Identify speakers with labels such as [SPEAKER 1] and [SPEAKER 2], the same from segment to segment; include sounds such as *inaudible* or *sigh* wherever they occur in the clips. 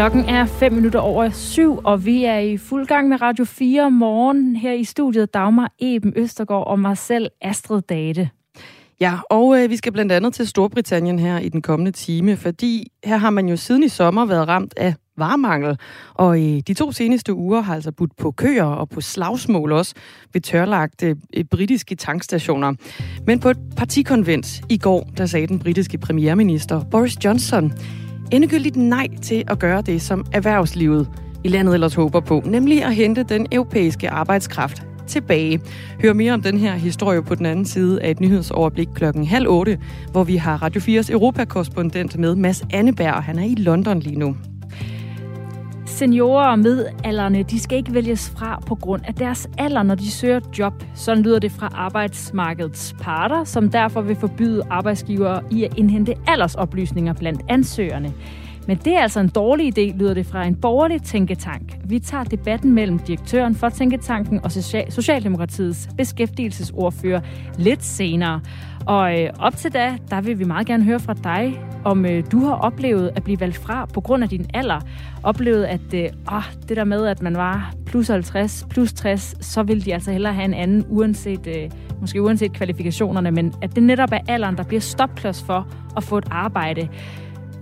[SPEAKER 1] Klokken er 5 minutter over syv, og vi er i fuld gang med Radio 4 morgen her i studiet Dagmar Eben Østergaard og mig selv Astrid Date.
[SPEAKER 2] Ja, og øh, vi skal blandt andet til Storbritannien her i den kommende time, fordi her har man jo siden i sommer været ramt af varemangel, og i de to seneste uger har altså budt på køer og på slagsmål også ved tørlagte øh, britiske tankstationer. Men på et partikonvent i går, der sagde den britiske premierminister Boris Johnson endegyldigt nej til at gøre det, som erhvervslivet i landet ellers håber på, nemlig at hente den europæiske arbejdskraft tilbage. Hør mere om den her historie på den anden side af et nyhedsoverblik klokken halv otte, hvor vi har Radio 4's Europakorrespondent med Mads Anneberg, og han er i London lige nu.
[SPEAKER 1] Seniorer og midalderne, de skal ikke vælges fra på grund af deres alder, når de søger job. Sådan lyder det fra arbejdsmarkedets parter, som derfor vil forbyde arbejdsgivere i at indhente aldersoplysninger blandt ansøgerne. Men det er altså en dårlig idé, lyder det fra en borgerlig tænketank. Vi tager debatten mellem direktøren for tænketanken og Socialdemokratiets beskæftigelsesordfører lidt senere. Og øh, op til da, der vil vi meget gerne høre fra dig, om øh, du har oplevet at blive valgt fra på grund af din alder. Oplevet, at øh, åh, det der med, at man var plus 50, plus 60, så vil de altså hellere have en anden, uanset, øh, måske uanset kvalifikationerne, men at det netop er alderen, der bliver stopklods for at få et arbejde.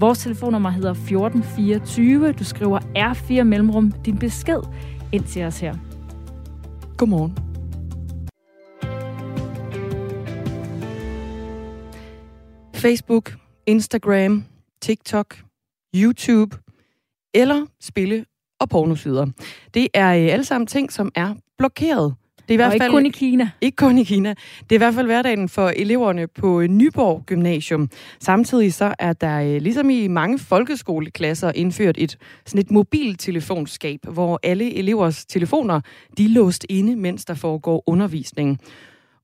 [SPEAKER 1] Vores telefonnummer hedder 1424. Du skriver R4 mellemrum din besked ind til os her.
[SPEAKER 2] Godmorgen. Facebook, Instagram, TikTok, YouTube eller spille og pornosider. Det er øh, alle sammen ting, som er blokeret
[SPEAKER 1] det er i hvert fald, ikke kun i Kina.
[SPEAKER 2] Ikke kun i Kina. Det er i hvert fald hverdagen for eleverne på Nyborg Gymnasium. Samtidig så er der, øh, ligesom i mange folkeskoleklasser, indført et, sådan et mobiltelefonskab, hvor alle elevers telefoner de er låst inde, mens der foregår undervisning.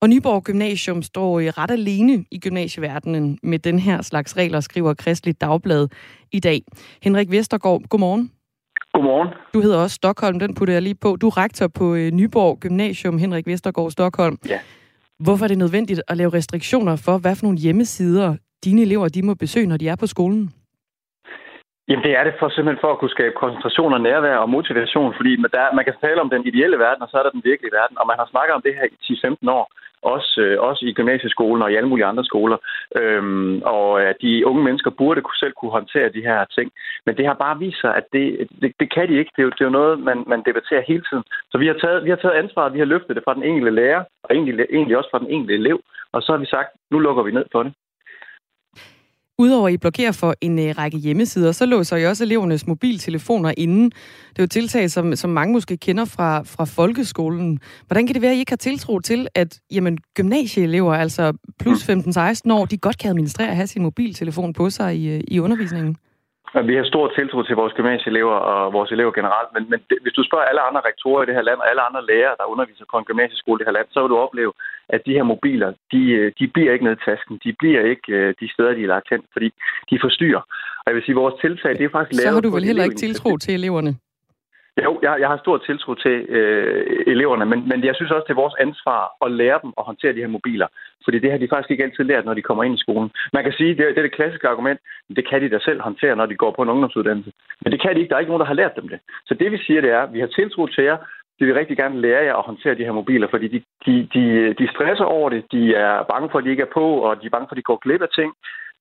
[SPEAKER 2] Og Nyborg Gymnasium står i ret alene i gymnasieverdenen med den her slags regler, skriver Kristligt Dagblad i dag. Henrik Vestergaard, godmorgen.
[SPEAKER 3] Godmorgen.
[SPEAKER 2] Du hedder også Stockholm, den putter jeg lige på. Du er rektor på øh, Nyborg Gymnasium, Henrik Vestergaard Stockholm.
[SPEAKER 3] Ja.
[SPEAKER 2] Hvorfor er det nødvendigt at lave restriktioner for, hvad for nogle hjemmesider dine elever de må besøge, når de er på skolen?
[SPEAKER 3] Jamen det er det for simpelthen for at kunne skabe koncentration og nærvær og motivation, fordi der, man kan tale om den ideelle verden, og så er der den virkelige verden, og man har snakket om det her i 10-15 år også, øh, også i gymnasieskolen og i alle mulige andre skoler. Øhm, og at de unge mennesker burde selv kunne håndtere de her ting. Men det har bare vist sig, at det, det, det kan de ikke. Det er, jo, det er jo noget, man, man debatterer hele tiden. Så vi har, taget, vi har taget ansvaret, vi har løftet det fra den enkelte lærer, og egentlig, egentlig også fra den enkelte elev. Og så har vi sagt, nu lukker vi ned for det.
[SPEAKER 2] Udover at I blokerer for en øh, række hjemmesider, så låser I også elevernes mobiltelefoner inden. Det er jo tiltag, som, som mange måske kender fra, fra folkeskolen. Hvordan kan det være, at I ikke har tiltro til, at jamen, gymnasieelever, altså plus 15-16 mm. år, de godt kan administrere at have sin mobiltelefon på sig i, øh, i undervisningen?
[SPEAKER 3] Vi har stor tiltro til vores gymnasieelever og vores elever generelt, men, men det, hvis du spørger alle andre rektorer i det her land, og alle andre lærere, der underviser på en gymnasieskole i det her land, så vil du opleve, at de her mobiler, de, de bliver ikke ned i tasken. De bliver ikke øh, de steder, de er lagt hen, fordi de forstyrrer. Og jeg vil sige, at vores tiltag, det er faktisk
[SPEAKER 2] lavet... Så har du vel heller ikke tiltro til eleverne?
[SPEAKER 3] Jo, jeg, jeg har stor tiltro til øh, eleverne, men, men jeg synes også, det er vores ansvar at lære dem at håndtere de her mobiler. Fordi det har de faktisk ikke altid lært, når de kommer ind i skolen. Man kan sige, det, det er det klassiske argument, det kan de da selv håndtere, når de går på en ungdomsuddannelse. Men det kan de ikke, der er ikke nogen, der har lært dem det. Så det vi siger, det er, at vi har tiltro til jer, de vil rigtig gerne lære jer at håndtere de her mobiler, fordi de, de, de, de stresser over det, de er bange for, at de ikke er på, og de er bange for, at de går glip af ting.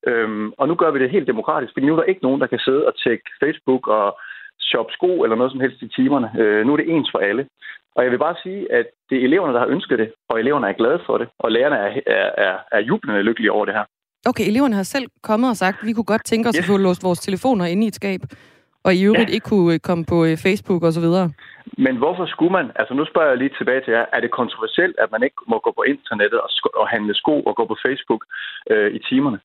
[SPEAKER 3] Øhm, og nu gør vi det helt demokratisk, fordi nu er der ikke nogen, der kan sidde og tjekke Facebook og shop sko eller noget som helst i timerne. Øh, nu er det ens for alle. Og jeg vil bare sige, at det er eleverne, der har ønsket det, og eleverne er glade for det, og lærerne er, er, er, er jublende lykkelige over det her.
[SPEAKER 2] Okay, eleverne har selv kommet og sagt, at vi kunne godt tænke os yes. at få låst vores telefoner inde i et skab, og i øvrigt ja. ikke kunne øh, komme på øh, Facebook og så videre.
[SPEAKER 3] Men hvorfor skulle man, altså nu spørger jeg lige tilbage til jer, er det kontroversielt, at man ikke må gå på internettet og, og handle sko og gå på Facebook øh, i timerne?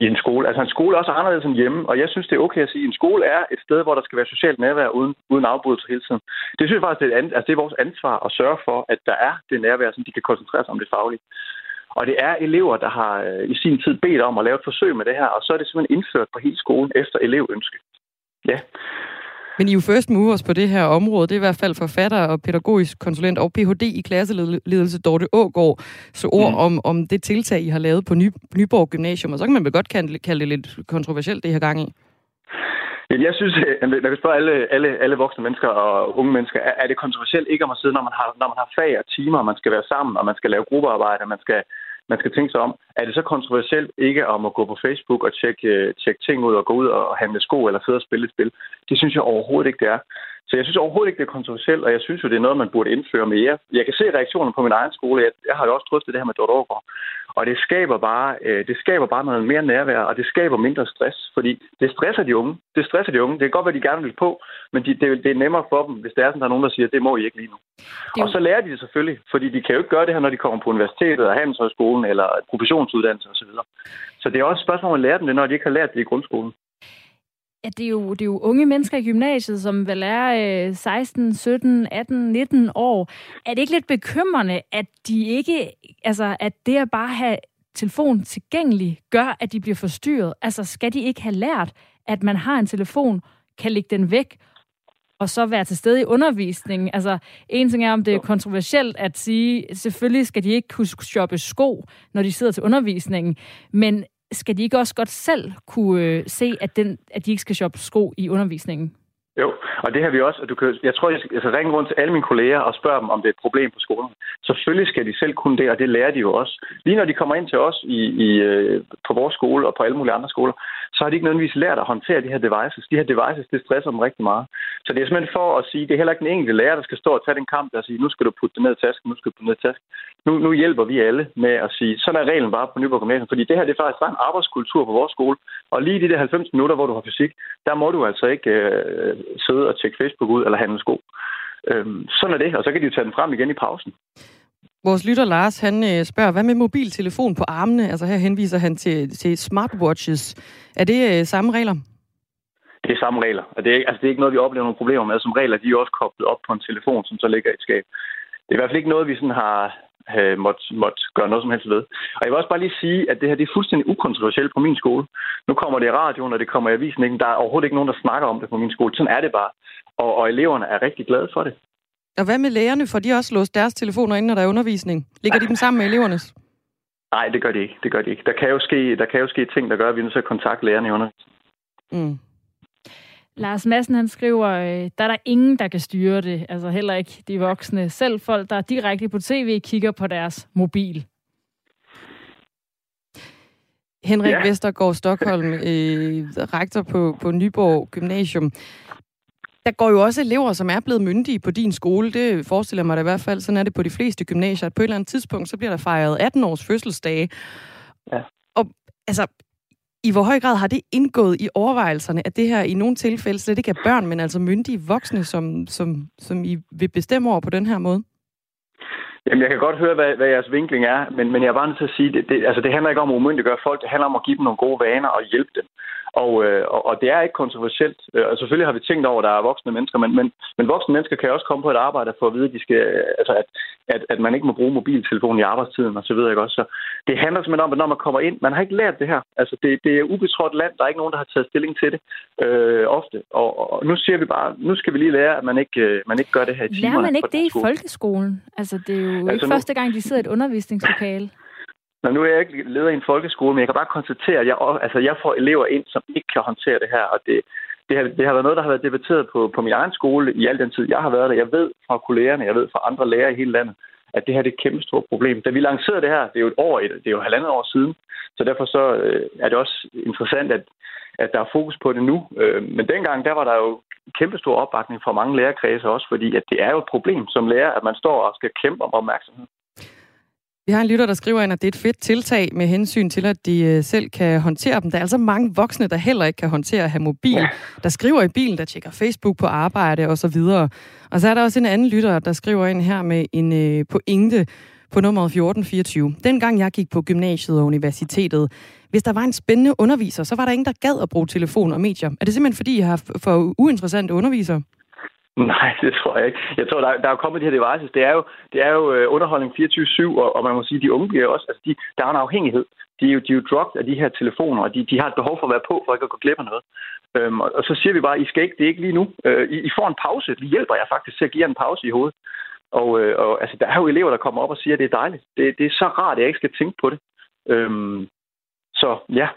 [SPEAKER 3] I en skole. Altså en skole er også anderledes end hjemme, og jeg synes, det er okay at sige, at en skole er et sted, hvor der skal være socialt nærvær uden, uden afbrydelse hele tiden. Det synes jeg faktisk, det er, altså, det er vores ansvar at sørge for, at der er det nærvær, som de kan koncentrere sig om det faglige. Og det er elever, der har øh, i sin tid bedt om at lave et forsøg med det her, og så er det simpelthen indført på hele skolen efter elevønske. Ja.
[SPEAKER 2] Men I er jo first movers på det her område. Det er i hvert fald forfatter og pædagogisk konsulent og Ph.D. i klasseledelse Dorte Ågård. Så ord mm. om, om det tiltag, I har lavet på Ny, Nyborg Gymnasium. Og så kan man vel godt kalde, kalde det lidt kontroversielt, det her gang i.
[SPEAKER 3] Jeg synes, at man kan spørge alle, alle, alle voksne mennesker og unge mennesker, er det kontroversielt ikke om at sidde, når man har, når man har fag og timer, og man skal være sammen, og man skal lave gruppearbejde, og man skal, man skal tænke sig om. Er det så kontroversielt ikke om at gå på Facebook og tjekke, øh, tjekke ting ud og gå ud og handle sko eller sidde og spille et spil? Det synes jeg overhovedet ikke, det er. Så jeg synes overhovedet ikke, det er kontroversielt, og jeg synes jo, det er noget, man burde indføre mere. Jeg kan se reaktionen på min egen skole. Jeg, jeg har jo også drøftet det her med Dorte Aargaard. Og det skaber, bare, øh, det skaber bare noget mere nærvær, og det skaber mindre stress, fordi det stresser de unge. Det stresser de unge. Det kan godt være, de gerne vil på, men de, det, det er nemmere for dem, hvis der er sådan, der er nogen, der siger, det må I ikke lige nu. Det... Og så lærer de det selvfølgelig, fordi de kan jo ikke gøre det her, når de kommer på universitetet og handelshøjskolen eller professionsuddannelse osv. Så det er også et spørgsmål om at lære dem det, når de ikke har lært det i grundskolen.
[SPEAKER 1] Ja, det er, jo, det er jo unge mennesker i gymnasiet, som vel er øh, 16, 17, 18, 19 år. Er det ikke lidt bekymrende, at de ikke, altså, at det at bare have telefon tilgængelig, gør, at de bliver forstyrret? Altså, skal de ikke have lært, at man har en telefon, kan lægge den væk, og så være til stede i undervisningen. Altså, en ting er, om det er kontroversielt at sige, selvfølgelig skal de ikke kunne shoppe sko, når de sidder til undervisningen, men skal de ikke også godt selv kunne øh, se, at, den, at de ikke skal shoppe sko i undervisningen?
[SPEAKER 3] Jo, og det har vi også. Du kan, jeg tror, jeg skal, altså, jeg skal ringe rundt til alle mine kolleger og spørge dem, om det er et problem på skolen. Selvfølgelig skal de selv kunne det, og det lærer de jo også. Lige når de kommer ind til os i, i, øh, på vores skole og på alle mulige andre skoler, så har de ikke nødvendigvis lært at håndtere de her devices. De her devices, det stresser dem rigtig meget. Så det er simpelthen for at sige, det er heller ikke den enkelte lærer, der skal stå og tage den kamp og sige, nu skal du putte det ned i tasken, nu skal du putte det ned i tasken. Nu, nu hjælper vi alle med at sige, sådan er reglen bare på Nyborg Gymnasium, fordi det her det er faktisk en arbejdskultur på vores skole. Og lige de der 90 minutter, hvor du har fysik, der må du altså ikke øh, sidde og tjekke Facebook ud eller handle sko. Øhm, sådan er det, og så kan de jo tage den frem igen i pausen.
[SPEAKER 2] Vores lytter Lars, han øh, spørger, hvad med mobiltelefon på armene? Altså her henviser han til, til smartwatches. Er det øh, samme regler?
[SPEAKER 3] Det er samme regler. Og det er, altså, det er ikke noget, vi oplever nogle problemer med. Som regler, de er også koblet op på en telefon, som så ligger i et skab. Det er i hvert fald ikke noget, vi sådan har øh, måtte, måtte gøre noget som helst ved. Og jeg vil også bare lige sige, at det her det er fuldstændig ukontroversielt på min skole. Nu kommer det i radioen, og det kommer i avisen. Ikke? Der er overhovedet ikke nogen, der snakker om det på min skole. Sådan er det bare. Og, og eleverne er rigtig glade for det.
[SPEAKER 2] Og hvad med lærerne? Får de også låst deres telefoner ind, når der er undervisning? Ligger de dem sammen med elevernes?
[SPEAKER 3] Nej, det gør de ikke. Det gør de ikke. Der kan jo ske, der kan jo ske ting, der gør, at vi er nødt til at kontakte lærerne i undervisningen. Mm.
[SPEAKER 1] Lars Madsen, han skriver, øh, der er der ingen, der kan styre det. Altså heller ikke de voksne. Selv folk, der er direkte på tv, kigger på deres mobil. Henrik ja. Vestergaard Stockholm, *laughs* øh, rektor på, på Nyborg Gymnasium. Der går jo også elever, som er blevet myndige på din skole. Det forestiller mig da i hvert fald. Sådan er det på de fleste gymnasier. At på et eller andet tidspunkt, så bliver der fejret 18 års fødselsdage. Ja. Og altså, i hvor høj grad har det indgået i overvejelserne, at det her i nogle tilfælde slet ikke er børn, men altså myndige voksne, som, som, som I vil bestemme over på den her måde?
[SPEAKER 3] Jamen, jeg kan godt høre, hvad, hvad jeres vinkling er, men, men jeg er bare nødt til at sige, det, det, altså, det handler ikke om at umyndiggøre folk, det handler om at give dem nogle gode vaner og hjælpe dem. Og, øh, og, og det er ikke kontroversielt. Øh, og selvfølgelig har vi tænkt over, at der er voksne mennesker, men, men, men voksne mennesker kan også komme på et arbejde for at vide, at, de skal, altså at, at, at man ikke må bruge mobiltelefonen i arbejdstiden og så videre. Ikke også? Så det handler simpelthen om, at når man kommer ind, man har ikke lært det her. Altså det, det er ubetrådt land, der er ikke nogen, der har taget stilling til det øh, ofte. Og, og nu siger vi bare, nu skal vi lige lære, at man ikke, øh, man ikke gør det her i timer.
[SPEAKER 1] Lærer man ikke det i folkeskolen? Altså det er jo altså, ikke nu... første gang, de sidder i et undervisningslokale.
[SPEAKER 3] Nå, nu er jeg ikke leder i en folkeskole, men jeg kan bare konstatere, at jeg, altså, jeg får elever ind, som ikke kan håndtere det her, og det, det, har, det har været noget, der har været debatteret på, på min egen skole i al den tid, jeg har været der. Jeg ved fra kollegerne, jeg ved fra andre lærere i hele landet, at det her det er et kæmpe stort problem. Da vi lancerede det her, det er jo et år, det er jo halvandet år siden, så derfor så øh, er det også interessant, at, at der er fokus på det nu. Øh, men dengang, der var der jo kæmpe stor opbakning fra mange lærerkredse også, fordi at det er jo et problem som lærer, at man står og skal kæmpe om opmærksomhed.
[SPEAKER 2] Vi har en lytter, der skriver ind, at det er et fedt tiltag med hensyn til, at de øh, selv kan håndtere dem. Der er altså mange voksne, der heller ikke kan håndtere at have mobil, der skriver i bilen, der tjekker Facebook på arbejde og så videre. Og så er der også en anden lytter, der skriver ind her med en øh, pointe på nummer 1424. Dengang jeg gik på gymnasiet og universitetet, hvis der var en spændende underviser, så var der ingen, der gad at bruge telefon og medier. Er det simpelthen, fordi jeg har for uinteressante undervisere? *laughs*
[SPEAKER 3] Nej, det tror jeg ikke. Jeg tror, der, der er kommet de her devices. Det er jo, det er jo øh, underholdning 24-7, og, og man må sige, de unge bliver også, altså de, der er en afhængighed. De er jo, de er jo drugged af de her telefoner, og de, de har et behov for at være på, for ikke at gå glip af noget. Øhm, og, og så siger vi bare, I skal ikke, det er ikke lige nu. Øh, I, I får en pause. Vi hjælper jer faktisk til at give jer en pause i hovedet. Og, øh, og altså, der er jo elever, der kommer op og siger, at det er dejligt. Det, det er så rart, at jeg ikke skal tænke på det. Øhm, så ja,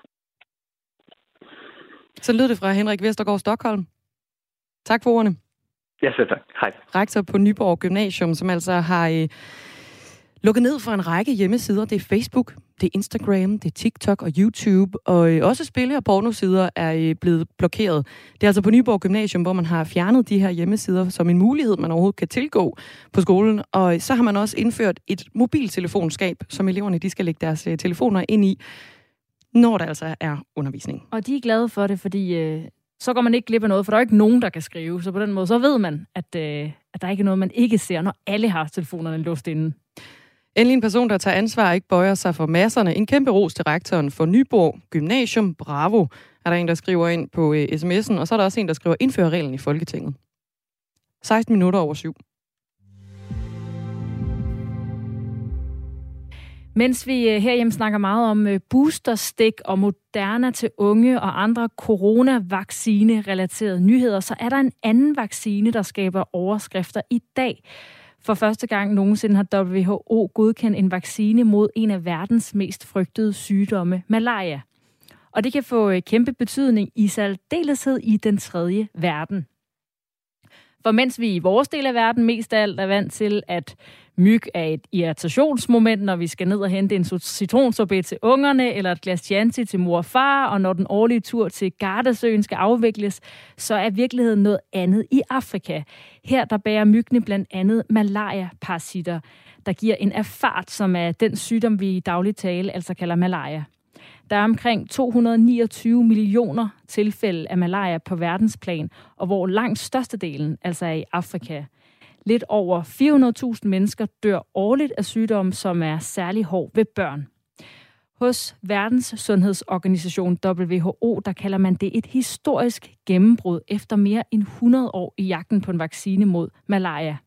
[SPEAKER 2] Så lød det fra Henrik Vestergaard Stockholm. Tak for ordene.
[SPEAKER 3] Ja, selv tak. Hej.
[SPEAKER 2] Rektor på Nyborg Gymnasium, som altså har øh, lukket ned for en række hjemmesider. Det er Facebook, det er Instagram, det er TikTok og YouTube, og øh, også spille- og pornosider er øh, blevet blokeret. Det er altså på Nyborg Gymnasium, hvor man har fjernet de her hjemmesider som en mulighed, man overhovedet kan tilgå på skolen. Og så har man også indført et mobiltelefonskab, som eleverne de skal lægge deres øh, telefoner ind i, når der altså er undervisning.
[SPEAKER 1] Og de er glade for det, fordi øh, så går man ikke glip af noget, for der er ikke nogen, der kan skrive. Så på den måde, så ved man, at, øh, at der ikke er noget, man ikke ser, når alle har telefonerne låst inde.
[SPEAKER 2] Endelig en person, der tager ansvar og ikke bøjer sig for masserne. En kæmpe ros til rektoren for Nyborg Gymnasium. Bravo, er der en, der skriver ind på øh, sms'en. Og så er der også en, der skriver, indfør reglen i Folketinget. 16 minutter over syv.
[SPEAKER 1] Mens vi øh, herhjemme snakker meget om øh, boosterstik og Moderna til unge og andre coronavaccine-relaterede nyheder, så er der en anden vaccine, der skaber overskrifter i dag. For første gang nogensinde har WHO godkendt en vaccine mod en af verdens mest frygtede sygdomme, malaria. Og det kan få øh, kæmpe betydning i særdeleshed i den tredje verden. For mens vi i vores del af verden mest af alt er vant til, at myg er et irritationsmoment, når vi skal ned og hente en citronsorbet til ungerne, eller et glas Chianti til mor og far, og når den årlige tur til Gardasøen skal afvikles, så er virkeligheden noget andet i Afrika. Her der bærer myggene blandt andet malaria-parasitter, der giver en erfart, som er den sygdom, vi i daglig tale altså kalder malaria. Der er omkring 229 millioner tilfælde af malaria på verdensplan, og hvor langt størstedelen altså er i Afrika. Lidt over 400.000 mennesker dør årligt af sygdomme, som er særlig hård ved børn. Hos Verdens Sundhedsorganisation WHO, der kalder man det et historisk gennembrud efter mere end 100 år i jagten på en vaccine mod malaria.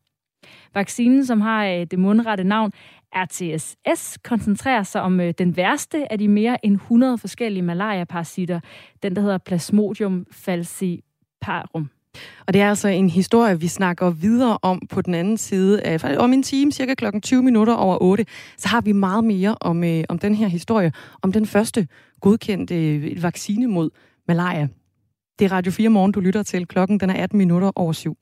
[SPEAKER 1] Vaccinen, som har øh, det mundrette navn RTSS, koncentrerer sig om øh, den værste af de mere end 100 forskellige malaria-parasitter, den der hedder Plasmodium falciparum.
[SPEAKER 2] Og det er altså en historie, vi snakker videre om på den anden side af, om en time, cirka klokken 20 minutter over 8, så har vi meget mere om, øh, om den her historie, om den første godkendte øh, vaccine mod malaria. Det er Radio 4 morgen, du lytter til. Klokken den er 18 minutter over 7.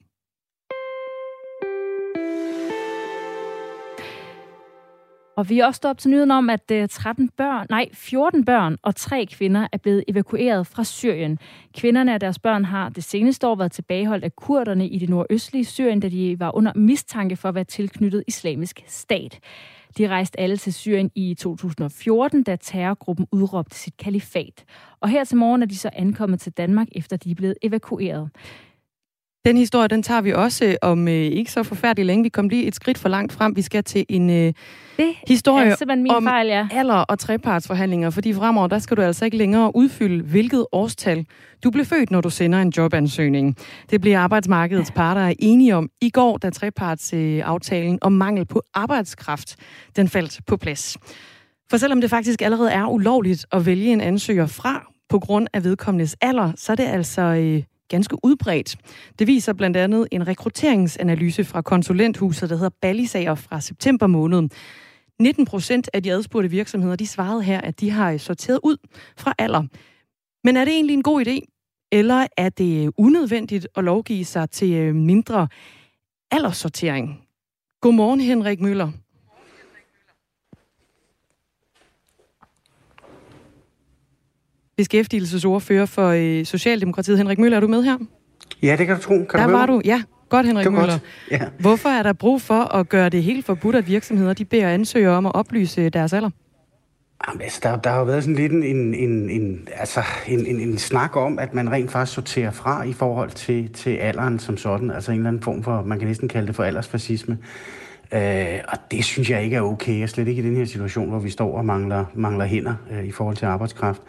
[SPEAKER 1] Og vi er også stået op til nyheden om, at øh, 13 børn, nej, 14 børn og tre kvinder er blevet evakueret fra Syrien. Kvinderne og deres børn har det seneste år været tilbageholdt af kurderne i det nordøstlige Syrien, da de var under mistanke for at være tilknyttet islamisk stat. De rejste alle til Syrien i 2014, da terrorgruppen udråbte sit kalifat. Og her til morgen er de så ankommet til Danmark, efter de er blevet evakueret.
[SPEAKER 2] Den historie, den tager vi også om øh, ikke så forfærdeligt længe. Vi kom lige et skridt for langt frem. Vi skal til en øh, det historie
[SPEAKER 1] min
[SPEAKER 2] om
[SPEAKER 1] fejl, ja.
[SPEAKER 2] alder- og trepartsforhandlinger, fordi fremover, der skal du altså ikke længere udfylde, hvilket årstal du blev født, når du sender en jobansøgning. Det bliver arbejdsmarkedets parter er enige om i går, da trepartsaftalen øh, om mangel på arbejdskraft, den faldt på plads. For selvom det faktisk allerede er ulovligt at vælge en ansøger fra på grund af vedkommendes alder, så er det altså øh, ganske udbredt. Det viser blandt andet en rekrutteringsanalyse fra konsulenthuset, der hedder Ballisager fra september måned. 19 procent af de adspurgte virksomheder, de svarede her, at de har sorteret ud fra alder. Men er det egentlig en god idé? Eller er det unødvendigt at lovgive sig til øh, mindre alderssortering? Godmorgen, Henrik Møller. Beskæftigelsesordfører for øh, Socialdemokratiet. Henrik Møller, er du med her?
[SPEAKER 4] Ja, det kan du tro. Kan
[SPEAKER 2] der
[SPEAKER 4] du
[SPEAKER 2] var du, ja. Godt, Henrik
[SPEAKER 4] det
[SPEAKER 2] Møller.
[SPEAKER 4] Godt. Ja.
[SPEAKER 2] Hvorfor er der brug for at gøre det helt forbudt, at virksomheder de beder ansøgere om at oplyse deres alder?
[SPEAKER 4] Jamen, altså, der, der har jo været sådan lidt en, en, en, en, altså, en, en, en snak om, at man rent faktisk sorterer fra i forhold til, til alderen som sådan. Altså en eller anden form for, man kan næsten kalde det for aldersfascisme. Øh, og det synes jeg ikke er okay, og slet ikke i den her situation, hvor vi står og mangler, mangler hænder øh, i forhold til arbejdskraft.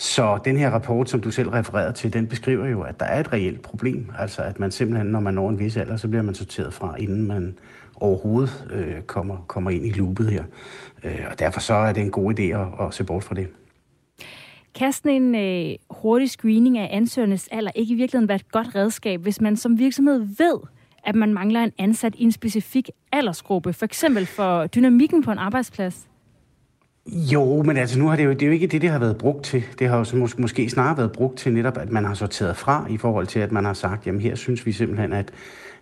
[SPEAKER 4] Så den her rapport, som du selv refererede til, den beskriver jo, at der er et reelt problem. Altså at man simpelthen, når man når en vis alder, så bliver man sorteret fra, inden man overhovedet øh, kommer, kommer ind i loopet her. Øh, og derfor så er det en god idé at, at se bort fra det.
[SPEAKER 1] Kan sådan en øh, hurtig screening af ansøgernes alder ikke i virkeligheden være et godt redskab, hvis man som virksomhed ved, at man mangler en ansat i en specifik aldersgruppe, for eksempel for dynamikken på en arbejdsplads?
[SPEAKER 4] Jo, men altså nu har det jo, det er jo ikke det, det har været brugt til. Det har jo så mås- måske snarere været brugt til netop, at man har sorteret fra i forhold til, at man har sagt, jamen her synes vi simpelthen, at,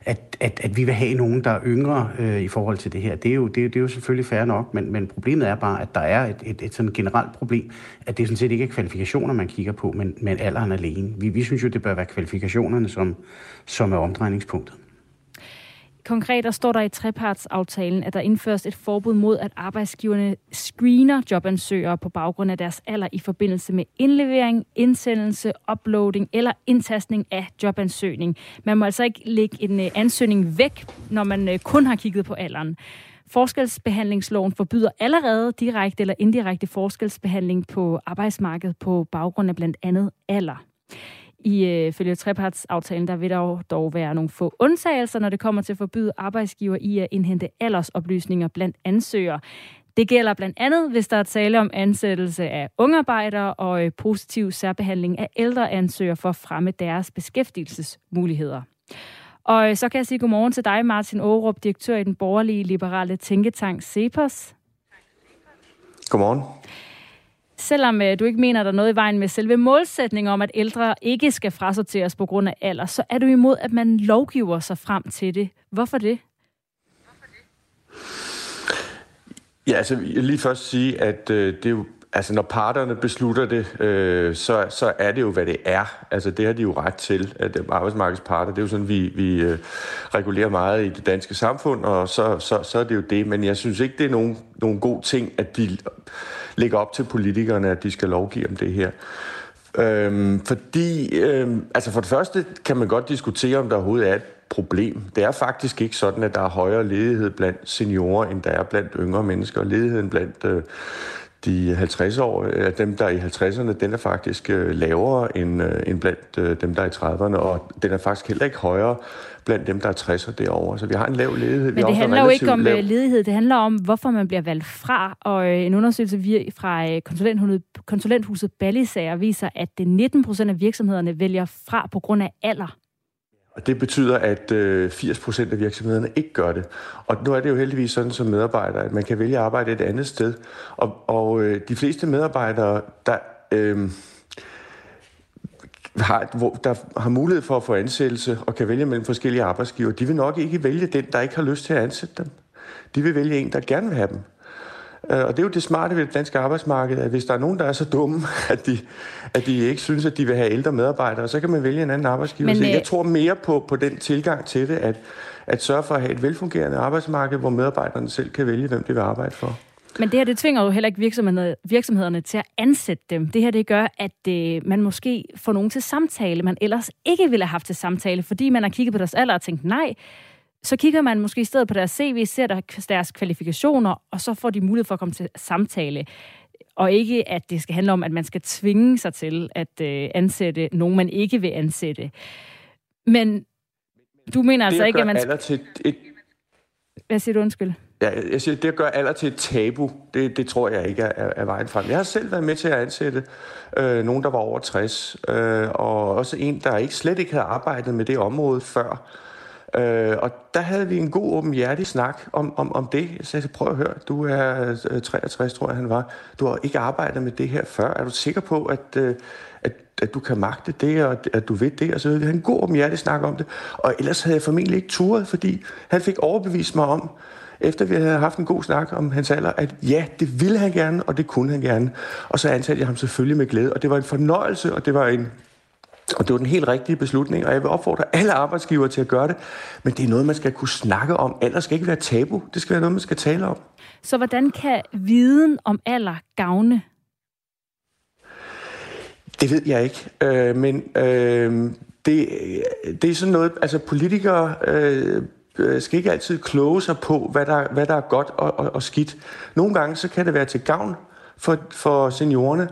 [SPEAKER 4] at, at, at vi vil have nogen, der er yngre øh, i forhold til det her. Det er jo, det, det er jo selvfølgelig fair nok, men, men problemet er bare, at der er et, et, et sådan generelt problem, at det sådan set ikke er kvalifikationer, man kigger på, men, men alderen alene. Vi, vi synes jo, det bør være kvalifikationerne, som, som er omdrejningspunktet.
[SPEAKER 1] Konkret der står der i trepartsaftalen, at der indføres et forbud mod, at arbejdsgiverne screener jobansøgere på baggrund af deres alder i forbindelse med indlevering, indsendelse, uploading eller indtastning af jobansøgning. Man må altså ikke lægge en øh, ansøgning væk, når man øh, kun har kigget på alderen. Forskelsbehandlingsloven forbyder allerede direkte eller indirekte forskelsbehandling på arbejdsmarkedet på baggrund af blandt andet alder. I øh, følge trepartsaftalen, der vil der dog være nogle få undtagelser, når det kommer til at forbyde arbejdsgiver i at indhente aldersoplysninger blandt ansøgere. Det gælder blandt andet, hvis der er tale om ansættelse af ungarbejdere og øh, positiv særbehandling af ældre ansøgere for at fremme deres beskæftigelsesmuligheder. Og øh, så kan jeg sige godmorgen til dig, Martin Aarup, direktør i den borgerlige liberale tænketank CEPOS.
[SPEAKER 5] Godmorgen.
[SPEAKER 1] Selvom øh, du ikke mener, der er noget i vejen med selve målsætningen om, at ældre ikke skal frasorteres på grund af alder, så er du imod, at man lovgiver sig frem til det. Hvorfor det?
[SPEAKER 5] Ja, altså jeg vil lige først sige, at øh, det er jo Altså, når parterne beslutter det, øh, så, så er det jo, hvad det er. Altså, det har de jo ret til, at øh, arbejdsmarkedsparter, det er jo sådan, vi, vi øh, regulerer meget i det danske samfund, og så, så, så er det jo det. Men jeg synes ikke, det er nogen, nogen god ting, at de lægger op til politikerne, at de skal lovgive om det her. Øhm, fordi, øhm, altså for det første kan man godt diskutere, om der overhovedet er et problem. Det er faktisk ikke sådan, at der er højere ledighed blandt seniorer, end der er blandt yngre mennesker. Ledigheden blandt øh, de 50 år, dem der er i 50'erne, den er faktisk øh, lavere end, øh, end blandt øh, dem, der er i 30'erne, og den er faktisk heller ikke højere blandt dem, der er 60'er derovre. Så vi har en lav ledighed.
[SPEAKER 1] Men det handler jo ikke om lav... Ledighed, det handler om, hvorfor man bliver valgt fra. Og en undersøgelse fra konsulenthuset, konsulenthuset Ballisager viser, at det 19 procent af virksomhederne vælger fra på grund af alder.
[SPEAKER 5] Og det betyder, at øh, 80% af virksomhederne ikke gør det. Og nu er det jo heldigvis sådan som medarbejder, at man kan vælge at arbejde et andet sted. Og, og øh, de fleste medarbejdere, der... Øh, har, hvor, der har mulighed for at få ansættelse og kan vælge mellem forskellige arbejdsgiver, de vil nok ikke vælge den, der ikke har lyst til at ansætte dem. De vil vælge en, der gerne vil have dem. Øh, og det er jo det smarte ved det danske arbejdsmarked, at hvis der er nogen, der er så dumme, *laughs* at de, at de ikke synes, at de vil have ældre medarbejdere, så kan man vælge en anden arbejdsgiver. Men, så jeg øh, tror mere på, på den tilgang til det, at, at sørge for at have et velfungerende arbejdsmarked, hvor medarbejderne selv kan vælge, hvem de vil arbejde for.
[SPEAKER 1] Men det her, det tvinger jo heller ikke virksomhederne, virksomhederne til at ansætte dem. Det her, det gør, at øh, man måske får nogen til samtale, man ellers ikke ville have haft til samtale, fordi man har kigget på deres alder og tænkt, nej, så kigger man måske i stedet på deres CV, ser der deres kvalifikationer, og så får de mulighed for at komme til samtale. Og ikke, at det skal handle om, at man skal tvinge sig til at øh, ansætte nogen, man ikke vil ansætte. Men du mener altså ikke, at man...
[SPEAKER 5] Skal... Til et...
[SPEAKER 1] Hvad siger du, undskyld?
[SPEAKER 5] Ja, jeg siger, det at gøre alder til et tabu, det, det tror jeg ikke er, er vejen frem. Jeg har selv været med til at ansætte øh, nogen, der var over 60, øh, og også en, der ikke slet ikke havde arbejdet med det område før. Øh, og der havde vi en god åbenhjertig snak om, om, om det. Så jeg sagde, prøv at høre, du er øh, 63, tror jeg han var. Du har ikke arbejdet med det her før. Er du sikker på, at, øh, at, at du kan magte det, og at du ved det? Og så vi en god åbenhjertig snak om det. Og ellers havde jeg formentlig ikke turet, fordi han fik overbevist mig om, efter vi havde haft en god snak om hans alder, at ja, det ville han gerne, og det kunne han gerne. Og så ansatte jeg ham selvfølgelig med glæde, og det var en fornøjelse, og det var en og det var den helt rigtige beslutning, og jeg vil opfordre alle arbejdsgivere til at gøre det. Men det er noget, man skal kunne snakke om. Alder skal ikke være tabu. Det skal være noget, man skal tale om.
[SPEAKER 1] Så hvordan kan viden om alder gavne?
[SPEAKER 5] Det ved jeg ikke. Øh, men øh, det, det er sådan noget, altså politikere øh, øh, skal ikke altid kloge sig på, hvad der, hvad der er godt og, og, og skidt. Nogle gange så kan det være til gavn for, for seniorerne,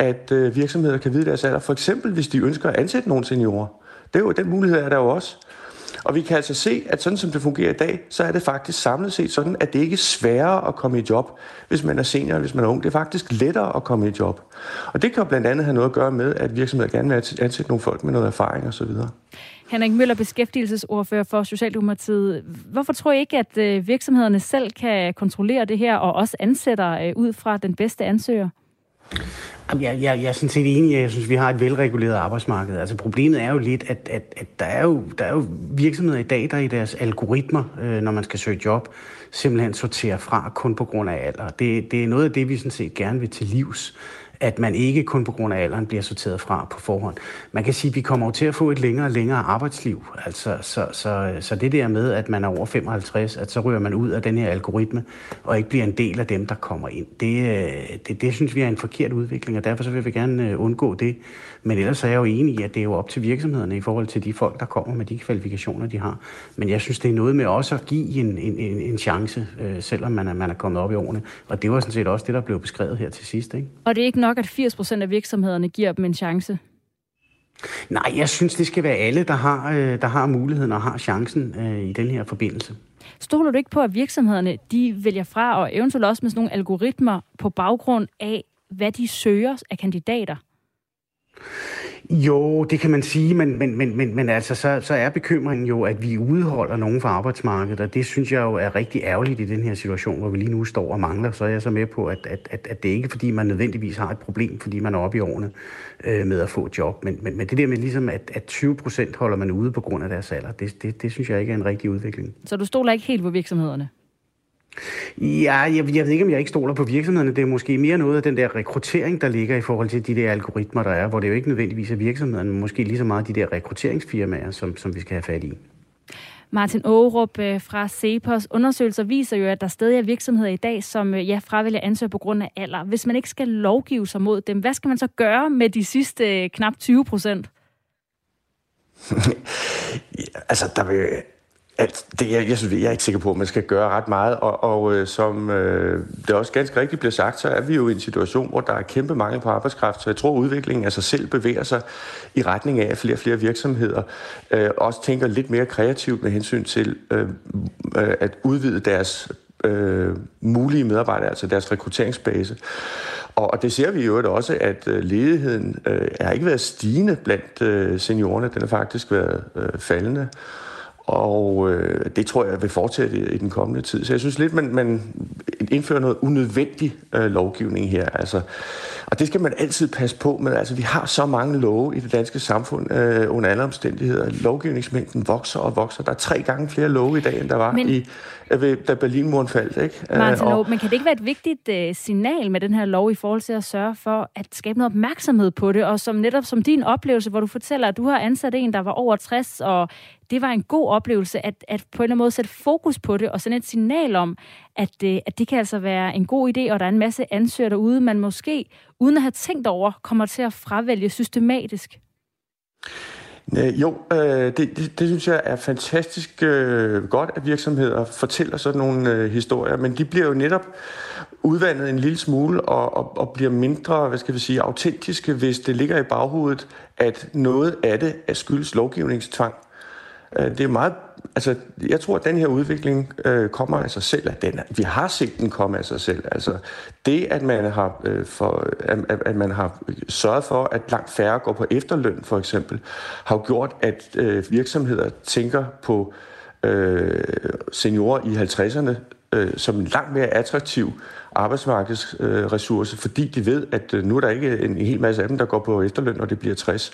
[SPEAKER 5] at øh, virksomheder kan vide deres alder. For eksempel, hvis de ønsker at ansætte nogle seniorer. Det er jo, den mulighed er der jo også. Og vi kan altså se, at sådan som det fungerer i dag, så er det faktisk samlet set sådan, at det ikke er sværere at komme i job, hvis man er senior, hvis man er ung. Det er faktisk lettere at komme i job. Og det kan jo blandt andet have noget at gøre med, at virksomheder gerne vil ansætte nogle folk med noget erfaring osv.
[SPEAKER 1] Henrik Møller, beskæftigelsesordfører for Socialdemokratiet. Hvorfor tror I ikke, at øh, virksomhederne selv kan kontrollere det her og også ansætter øh, ud fra den bedste ansøger?
[SPEAKER 4] Jeg, jeg, jeg er sådan set enig, jeg synes, vi har et velreguleret arbejdsmarked. Altså problemet er jo lidt, at, at, at der, er jo, der er jo virksomheder i dag, der i deres algoritmer, øh, når man skal søge job, simpelthen sorterer fra kun på grund af alder. Det, det er noget af det, vi sådan set gerne vil til livs at man ikke kun på grund af alderen bliver sorteret fra på forhånd. Man kan sige, at vi kommer til at få et længere og længere arbejdsliv. Altså, så, så, så det der med, at man er over 55, at så ryger man ud af den her algoritme, og ikke bliver en del af dem, der kommer ind. Det, øh, det, det synes vi er en forkert udvikling, og derfor så vil vi gerne øh, undgå det. Men ellers er jeg jo enig i, at det er jo op til virksomhederne i forhold til de folk, der kommer med de kvalifikationer, de har. Men jeg synes, det er noget med også at give en, en, en, en chance, øh, selvom man er, man er kommet op i årene. Og det var sådan set også det, der blev beskrevet her til sidst. Ikke?
[SPEAKER 1] Og det er ikke nok, at 80 procent af virksomhederne giver dem en chance?
[SPEAKER 4] Nej, jeg synes, det skal være alle, der har, øh, der har muligheden og har chancen øh, i den her forbindelse.
[SPEAKER 1] Stoler du ikke på, at virksomhederne de vælger fra, og eventuelt også med sådan nogle algoritmer på baggrund af, hvad de søger af kandidater?
[SPEAKER 4] Jo, det kan man sige, men, men, men, men, men altså, så, så er bekymringen jo, at vi udholder nogen fra arbejdsmarkedet, og det synes jeg jo er rigtig ærgerligt i den her situation, hvor vi lige nu står og mangler. Så er jeg så med på, at, at, at, at det ikke er, fordi man nødvendigvis har et problem, fordi man er oppe i årene øh, med at få et job. Men, men, men det der med ligesom, at, at 20 procent holder man ude på grund af deres alder, det, det, det synes jeg ikke er en rigtig udvikling.
[SPEAKER 1] Så du stoler ikke helt på virksomhederne?
[SPEAKER 4] Ja, jeg, jeg ved ikke, om jeg ikke stoler på virksomhederne. Det er måske mere noget af den der rekruttering, der ligger i forhold til de der algoritmer, der er, hvor det jo ikke nødvendigvis er virksomhederne, men måske lige så meget de der rekrutteringsfirmaer, som, som vi skal have fat i.
[SPEAKER 1] Martin Aarup øh, fra Cepos undersøgelser viser jo, at der stadig er virksomheder i dag, som øh, ja, fravælger ansøger på grund af alder. Hvis man ikke skal lovgive sig mod dem, hvad skal man så gøre med de sidste øh, knap 20 procent? *laughs*
[SPEAKER 5] altså, der vil, at det, jeg, jeg, synes, jeg er ikke sikker på, at man skal gøre ret meget, og, og øh, som øh, det også ganske rigtigt bliver sagt, så er vi jo i en situation, hvor der er kæmpe mangel på arbejdskraft, så jeg tror, at udviklingen af sig selv bevæger sig i retning af, at flere og flere virksomheder øh, også tænker lidt mere kreativt med hensyn til øh, øh, at udvide deres øh, mulige medarbejdere, altså deres rekrutteringsbase. Og, og det ser vi jo også, at øh, ledigheden øh, er ikke været stigende blandt øh, seniorerne, den har faktisk været øh, faldende. Og øh, det tror jeg vil fortsætte i, i den kommende tid. Så jeg synes lidt, man, man indfører noget unødvendig øh, lovgivning her. Altså, og det skal man altid passe på med. Altså, vi har så mange love i det danske samfund øh, under alle omstændigheder. Lovgivningsmængden vokser og vokser. Der er tre gange flere love i dag, end der var men, i, øh, da Berlinmuren faldt. Ikke?
[SPEAKER 1] Martin, og, men kan det ikke være et vigtigt øh, signal med den her lov i forhold til at sørge for at skabe noget opmærksomhed på det? Og som netop som din oplevelse, hvor du fortæller, at du har ansat en, der var over 60, og det var en god oplevelse at, at på en eller anden måde sætte fokus på det og sende et signal om, at, øh, at det kan altså være en god idé, og der er en masse ansøgere derude, man måske, uden at have tænkt over, kommer til at fravælge systematisk.
[SPEAKER 5] Øh, jo, øh, det, det, det synes jeg er fantastisk øh, godt, at virksomheder fortæller sådan nogle øh, historier, men de bliver jo netop udvandet en lille smule og, og, og bliver mindre, hvad skal vi sige, autentiske, hvis det ligger i baghovedet, at noget af det er skyldes lovgivningstvang. Øh, det er meget, altså, jeg tror, at den her udvikling øh, kommer af sig selv. At den, vi har set den komme af sig selv. Altså, det, at man har, øh, for, at, at man har sørget for, at langt færre går på efterløn, for eksempel, har gjort, at øh, virksomheder tænker på øh, seniorer i 50'erne øh, som en langt mere attraktiv arbejdsmarkedsressource, øh, fordi de ved, at øh, nu er der ikke en, en hel masse af dem, der går på efterløn, når det bliver 60.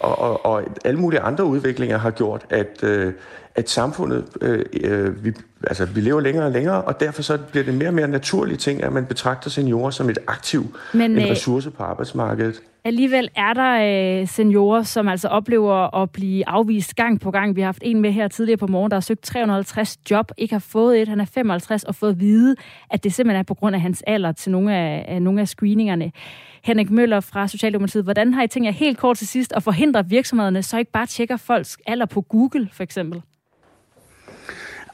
[SPEAKER 5] Og, og, og alle mulige andre udviklinger har gjort, at, øh, at samfundet, øh, øh, vi, altså, vi lever længere og længere, og derfor så bliver det mere og mere naturlige ting, at man betragter seniorer som et aktiv, Men, en øh, ressource på arbejdsmarkedet.
[SPEAKER 1] Alligevel er der øh, seniorer, som altså oplever at blive afvist gang på gang. Vi har haft en med her tidligere på morgen, der har søgt 350 job, ikke har fået et. Han er 55 og fået at vide, at det simpelthen er på grund af hans alder til nogle af, af, nogle af screeningerne. Henrik Møller fra Socialdemokratiet, hvordan har I tænkt jer helt kort til sidst at forhindre virksomhederne, så ikke bare tjekker folks alder på Google for eksempel?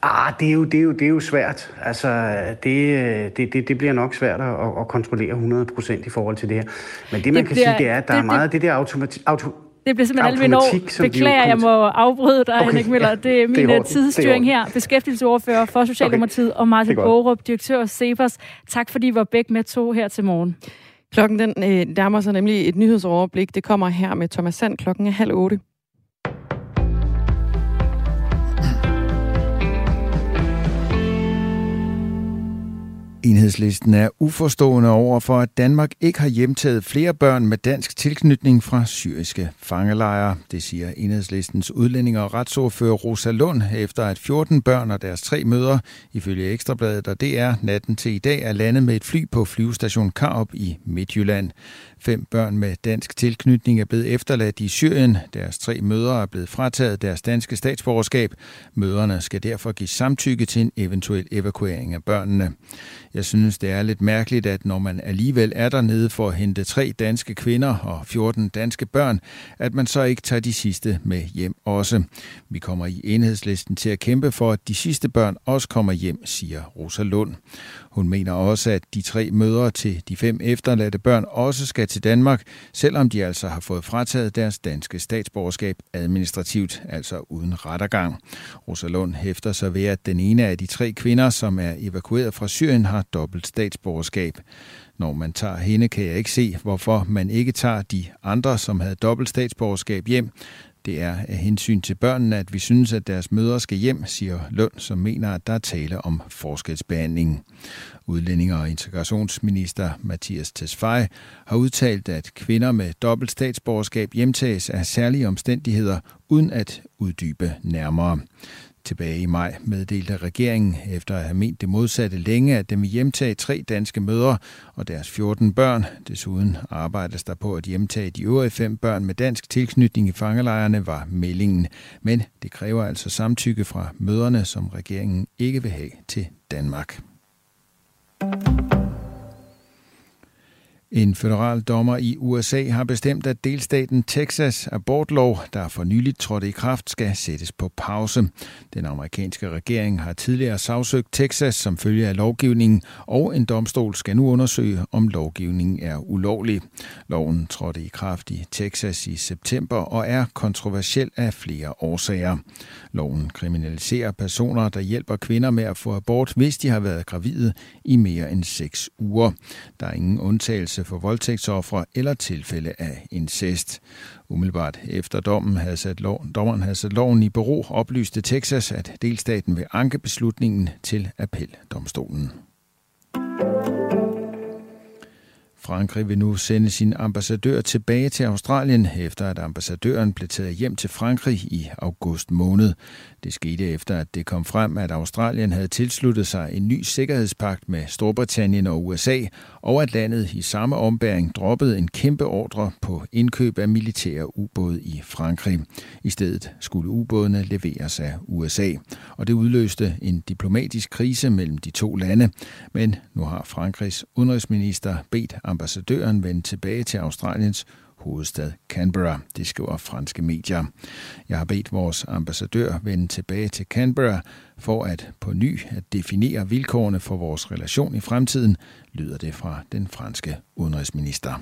[SPEAKER 4] Ah, det er jo, det er jo, det er jo svært. Altså, det, det, det, det bliver nok svært at, at kontrollere 100% i forhold til det her. Men det, man det kan bliver, sige, det er, at der det, er meget det, det der automati, auto,
[SPEAKER 1] Det bliver simpelthen alle mine år. Beklager, jeg må afbryde dig, okay, Henrik Møller. Ja, det er min det er tidsstyring her. Beskæftigelsesordfører for Socialdemokratiet okay. og Martin Borup, direktør af Cepos. Tak fordi I var begge med to her til morgen.
[SPEAKER 2] Klokken den øh, nærmer sig nemlig et nyhedsoverblik. Det kommer her med Thomas Sand klokken er halv otte.
[SPEAKER 6] Enhedslisten er uforstående over for, at Danmark ikke har hjemtaget flere børn med dansk tilknytning fra syriske fangelejre. Det siger Enhedslistens udlændinge og retsordfører Rosa Lund, efter at 14 børn og deres tre mødre, ifølge Ekstrabladet og DR, natten til i dag er landet med et fly på flyvestation Karup i Midtjylland. Fem børn med dansk tilknytning er blevet efterladt i Syrien. Deres tre mødre er blevet frataget deres danske statsborgerskab. Mødrene skal derfor give samtykke til en eventuel evakuering af børnene. Jeg synes, det er lidt mærkeligt, at når man alligevel er dernede for at hente tre danske kvinder og 14 danske børn, at man så ikke tager de sidste med hjem også. Vi kommer i enhedslisten til at kæmpe for, at de sidste børn også kommer hjem, siger Rosa Lund. Hun mener også, at de tre mødre til de fem efterladte børn også skal til Danmark, selvom de altså har fået frataget deres danske statsborgerskab administrativt, altså uden rettergang. Rosalund hæfter sig ved, at den ene af de tre kvinder, som er evakueret fra Syrien, har dobbelt statsborgerskab. Når man tager hende, kan jeg ikke se, hvorfor man ikke tager de andre, som havde dobbelt statsborgerskab hjem. Det er af hensyn til børnene, at vi synes, at deres mødre skal hjem, siger Lund, som mener, at der er tale om forskelsbehandling. Udlændinge- og integrationsminister Mathias Tesfaye har udtalt, at kvinder med dobbelt statsborgerskab hjemtages af særlige omstændigheder, uden at uddybe nærmere. Tilbage i maj meddelte regeringen, efter at have ment det modsatte længe, at den vil hjemtage tre danske mødre og deres 14 børn. Desuden arbejdes der på at hjemtage de øvrige fem børn med dansk tilknytning i fangelejrene, var meldingen. Men det kræver altså samtykke fra møderne, som regeringen ikke vil have til Danmark. En federal dommer i USA har bestemt, at delstaten Texas abortlov, der for nyligt trådte i kraft, skal sættes på pause. Den amerikanske regering har tidligere sagsøgt Texas som følge af lovgivningen, og en domstol skal nu undersøge, om lovgivningen er ulovlig. Loven trådte i kraft i Texas i september og er kontroversiel af flere årsager. Loven kriminaliserer personer, der hjælper kvinder med at få abort, hvis de har været gravide i mere end seks uger. Der er ingen undtagelse for voldtægtsoffre eller tilfælde af incest. Umiddelbart efter dommen havde sat lov, dommeren havde sat loven i bero, oplyste Texas, at delstaten vil anke beslutningen til appeldomstolen. Frankrig vil nu sende sin ambassadør tilbage til Australien, efter at ambassadøren blev taget hjem til Frankrig i august måned. Det skete efter, at det kom frem, at Australien havde tilsluttet sig en ny sikkerhedspagt med Storbritannien og USA, og at landet i samme ombæring droppede en kæmpe ordre på indkøb af militære ubåde i Frankrig. I stedet skulle ubådene leveres af USA, og det udløste en diplomatisk krise mellem de to lande. Men nu har Frankrigs udenrigsminister bedt ambassadøren vende tilbage til Australiens hovedstad Canberra, det skriver franske medier. Jeg har bedt vores ambassadør vende tilbage til Canberra for at på ny at definere vilkårene for vores relation i fremtiden, lyder det fra den franske udenrigsminister.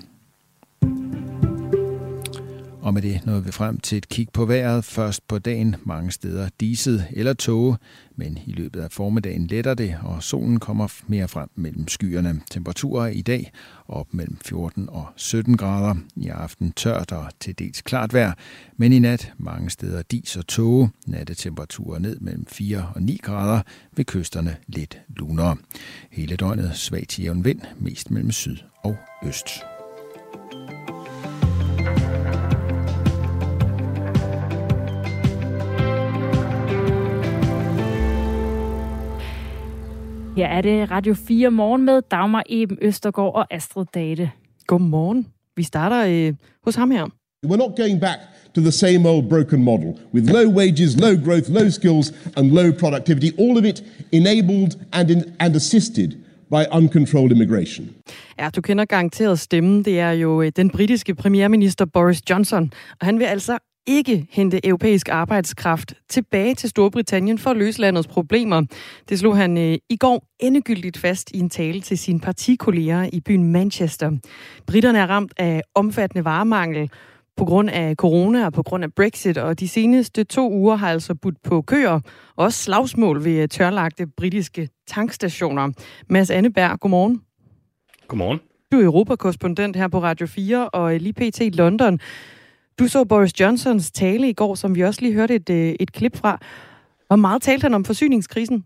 [SPEAKER 6] Og med det nåede vi frem til et kig på vejret. Først på dagen mange steder diset eller tåge, men i løbet af formiddagen letter det, og solen kommer mere frem mellem skyerne. Temperaturer i dag op mellem 14 og 17 grader. I aften tørt og til dels klart vejr, men i nat mange steder dis og tåge. Nattetemperaturer ned mellem 4 og 9 grader, ved kysterne lidt lunere. Hele døgnet svag til jævn vind, mest mellem syd og øst.
[SPEAKER 1] Her er det Radio 4 morgen med Dagmar Eben Østergaard og Astrid Date.
[SPEAKER 2] Godmorgen. Vi starter øh, hos ham her.
[SPEAKER 7] We're not going back to the same old broken model with low wages, low growth, low skills, and low productivity, all of it enabled and, in, and assisted by uncontrolled immigration.
[SPEAKER 2] Ja, du kender garanteret stemmen. Det er jo øh, den britiske premierminister Boris Johnson, og han vil altså ikke hente europæisk arbejdskraft tilbage til Storbritannien for at løse landets problemer. Det slog han øh, i går endegyldigt fast i en tale til sine partikolleger i byen Manchester. Britterne er ramt af omfattende varemangel. på grund af corona og på grund af Brexit, og de seneste to uger har altså budt på køer, også slagsmål ved tørlagte britiske tankstationer. Mads Anneberg, godmorgen.
[SPEAKER 8] Godmorgen.
[SPEAKER 2] Du er Europakorrespondent her på Radio 4 og lige pt. i London. Du så Boris Johnsons tale i går, som vi også lige hørte et, øh, et klip fra. Hvor meget talte han om forsyningskrisen?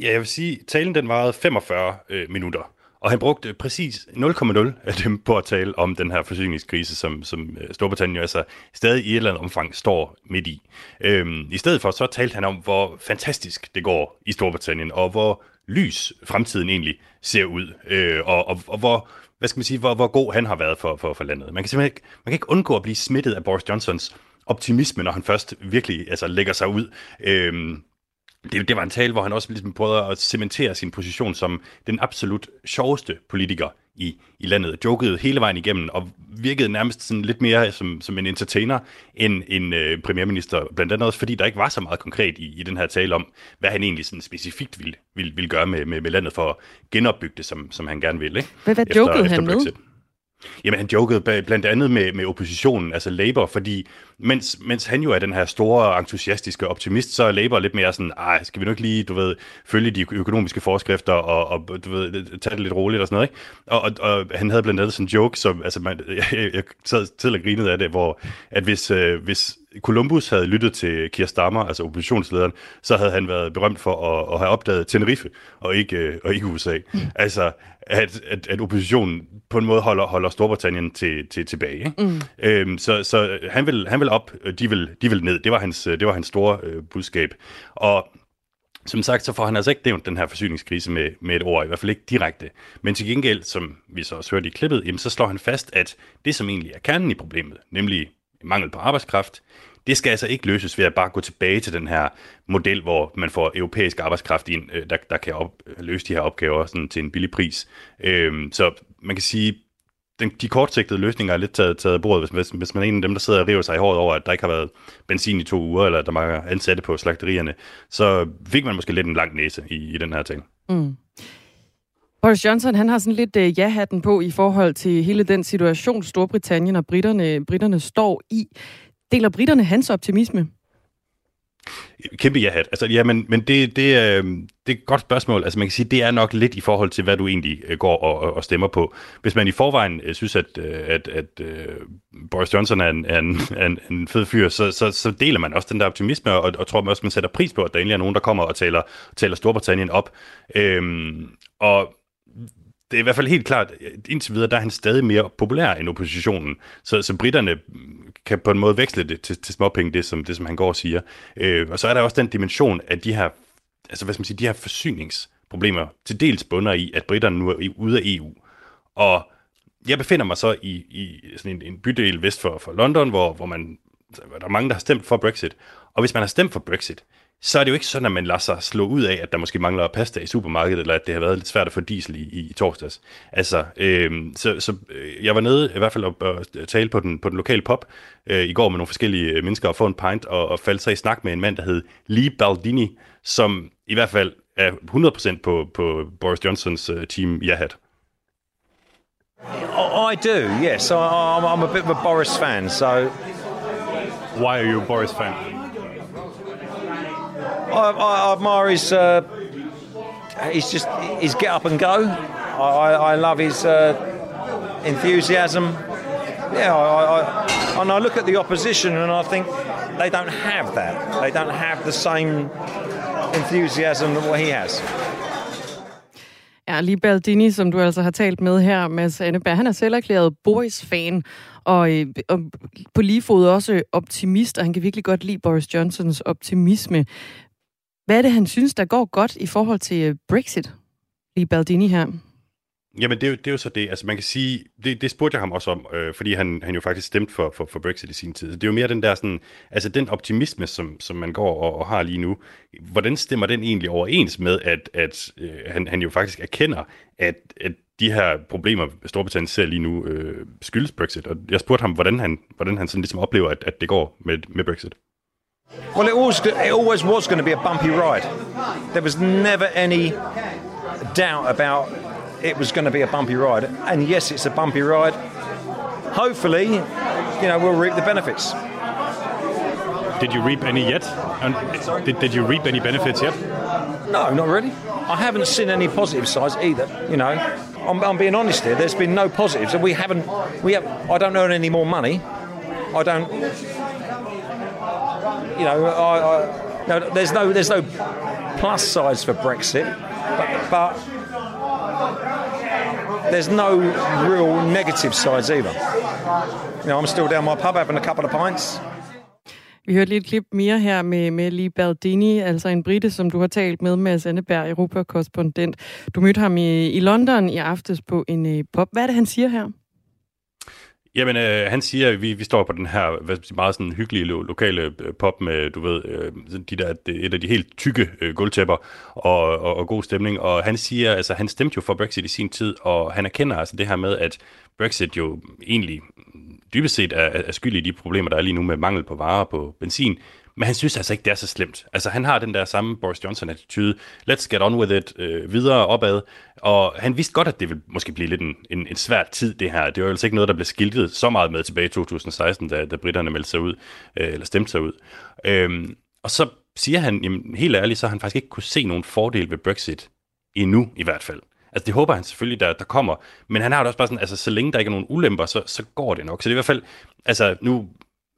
[SPEAKER 8] Ja, jeg vil sige, talen den varede 45 øh, minutter. Og han brugte præcis 0,0 af dem på at tale om den her forsyningskrise, som, som øh, Storbritannien jo altså stadig i et eller andet omfang står midt i. Øhm, I stedet for så talte han om, hvor fantastisk det går i Storbritannien, og hvor lys fremtiden egentlig ser ud, øh, og, og, og hvor, hvad skal man sige, hvor, hvor god han har været for, for, for landet. Man kan simpelthen ikke, man kan ikke undgå at blive smittet af Boris Johnsons optimisme, når han først virkelig altså, lægger sig ud. Øhm, det, det var en tale, hvor han også ligesom prøvede at cementere sin position som den absolut sjoveste politiker i, i landet. Jokede hele vejen igennem og virkede nærmest sådan lidt mere som, som en entertainer end en øh, premierminister. Blandt andet også fordi der ikke var så meget konkret i, i den her tale om, hvad han egentlig sådan specifikt ville, ville, ville gøre med, med, med landet for at genopbygge det, som, som han gerne ville. Ikke?
[SPEAKER 2] Hvad, hvad
[SPEAKER 8] efter,
[SPEAKER 2] jokede
[SPEAKER 8] efter
[SPEAKER 2] han
[SPEAKER 8] Brexit.
[SPEAKER 2] med?
[SPEAKER 8] Jamen, han jokede blandt andet med, med oppositionen, altså Labour, fordi mens, mens han jo er den her store, entusiastiske optimist, så er Labour lidt mere sådan, ej, skal vi nu ikke lige, du ved, følge de økonomiske forskrifter og, og du ved, tage det lidt roligt og sådan noget, ikke? Og, og, og han havde blandt andet sådan en joke, som, altså, man, *laughs* jeg, jeg sad til at grine af det, hvor, at hvis, øh, hvis Columbus havde lyttet til Keir Starmer, altså oppositionslederen, så havde han været berømt for at, at have opdaget Tenerife, og ikke, øh, og ikke USA. Mm. Altså, at, at, at oppositionen på en måde holder, holder Storbritannien til, til, tilbage. Ikke? Mm. Øhm, så så han, vil, han vil op, de vil, de vil ned. Det var hans, det var hans store øh, budskab. Og som sagt, så får han altså ikke nævnt den her forsyningskrise med, med et ord, i hvert fald ikke direkte. Men til gengæld, som vi så også hørte i klippet, jamen, så slår han fast, at det, som egentlig er kernen i problemet, nemlig mangel på arbejdskraft, det skal altså ikke løses ved at bare gå tilbage til den her model, hvor man får europæisk arbejdskraft ind, øh, der, der kan op, øh, løse de her opgaver sådan til en billig pris. Øhm, så man kan sige, den, de kortsigtede løsninger er lidt taget, taget af bordet, hvis, hvis man er en af dem, der sidder og river sig i håret over, at der ikke har været benzin i to uger, eller at der mangler ansatte på slagterierne, så fik man måske lidt en lang næse i, i den her ting. Mm.
[SPEAKER 2] Boris Johnson han har sådan lidt øh, ja-hatten på i forhold til hele den situation, Storbritannien og britterne, britterne står i. Deler britterne hans optimisme?
[SPEAKER 8] Kæmpe ja-hat. Altså, ja, men, men det, det, øh, det er et godt spørgsmål. Altså, man kan sige, det er nok lidt i forhold til, hvad du egentlig øh, går og, og stemmer på. Hvis man i forvejen øh, synes, at, øh, at, at øh, Boris Johnson er en, er en, er en, en fed fyr, så, så, så deler man også den der optimisme, og, og tror man også, man sætter pris på, at der egentlig er nogen, der kommer og taler, taler Storbritannien op. Øhm, og det er i hvert fald helt klart, indtil videre, der er han stadig mere populær end oppositionen. Så, så britterne kan på en måde veksle det til, til småpenge, det som, det som han går og siger. Øh, og så er der også den dimension at de her, altså hvad skal man sige, de her forsyningsproblemer til dels bunder i, at britterne nu er ude af EU. Og jeg befinder mig så i, i sådan en, en bydel vest for, for London, hvor, hvor man, altså, der er mange, der har stemt for Brexit. Og hvis man har stemt for Brexit, så er det jo ikke sådan, at man lader sig slå ud af, at der måske mangler pasta i supermarkedet, eller at det har været lidt svært at få diesel i, i, i torsdags. Altså, øh, så, så øh, jeg var nede i hvert fald og, tale på den, på den lokale pop øh, i går med nogle forskellige øh, mennesker og få en pint, og, og faldt så i snak med en mand, der hed Lee Baldini, som i hvert fald er 100% på, på Boris Johnsons uh, team ja-hat.
[SPEAKER 9] I do, yes. I'm, I'm a bit of a Boris fan, so...
[SPEAKER 10] Why are you a Boris fan?
[SPEAKER 9] I, I admire his uh, he's just his get up and go. I, I love his uh, enthusiasm. Yeah, I, I, and I look at the opposition and I think they don't have that. They don't have the same enthusiasm that what he has.
[SPEAKER 2] Ja, lige Baldini, som du altså har talt med her, Mads Anneberg, han er selv erklæret Boris-fan, og, øh, og på lige fod også optimist, og han kan virkelig godt lide Boris Johnsons optimisme. Hvad er det, han synes, der går godt i forhold til øh, Brexit, lige Baldini her?
[SPEAKER 8] Jamen, det er, jo, det er jo så det. Altså, man kan sige, det, det spurgte jeg ham også om, øh, fordi han, han jo faktisk stemte for, for, for Brexit i sin tid. Så Det er jo mere den der sådan, altså den optimisme, som, som man går og, og har lige nu. Hvordan stemmer den egentlig overens med, at, at øh, han, han jo faktisk erkender, at, at de her problemer, Storbritannien ser lige nu, øh, skyldes Brexit. Og jeg spurgte ham, hvordan han, hvordan han sådan ligesom oplever, at, at det går med, med Brexit.
[SPEAKER 9] Well, it always, it always was going to be a bumpy ride. There was never any doubt about it was going to be a bumpy ride. And yes, it's a bumpy ride. Hopefully, you know, we'll reap the benefits.
[SPEAKER 10] Did you reap any yet? And did, did you reap any benefits yet?
[SPEAKER 9] No, not really. I haven't seen any positive sides either. You know, I'm, I'm being honest here. There's been no positives, and we haven't. We have. I don't earn any more money. I don't. You know, I, I no, there's no there's no plus sides for Brexit, but, but there's no real negative sides either. You know, I'm still down my pub having a couple of pints.
[SPEAKER 2] Vi hørte lige et klip mere her med, med Lee Baldini, altså en brite, som du har talt med, med Anneberg, Europakorrespondent. Du mødte ham i, i London i aftes på en øh, pop. Hvad er det, han siger her?
[SPEAKER 8] Jamen, øh, han siger, at vi, vi står på den her hvad, sige, meget sådan hyggelige lo- lokale øh, pop med, du ved, øh, de der, et af de helt tykke øh, gulvtæpper og, og, og god stemning. Og han siger, altså han stemte jo for Brexit i sin tid, og han erkender altså det her med, at Brexit jo egentlig dybest set er, er skyld i de problemer, der er lige nu med mangel på varer på benzin. Men han synes altså ikke, det er så slemt. Altså, han har den der samme Boris Johnson-attitude. Let's get on with it. Øh, videre opad. Og han vidste godt, at det ville måske blive lidt en, en, en svær tid, det her. Det var jo altså ikke noget, der blev skiltet så meget med tilbage i 2016, da, da britterne meldte sig ud, øh, eller stemte sig ud. Øhm, og så siger han, jamen, helt ærligt, så har han faktisk ikke kunne se nogen fordel ved Brexit. Endnu i hvert fald. Altså det håber han selvfølgelig, der, der kommer. Men han har det også bare sådan, altså så længe der ikke er nogen ulemper, så, så går det nok. Så det er i hvert fald, altså nu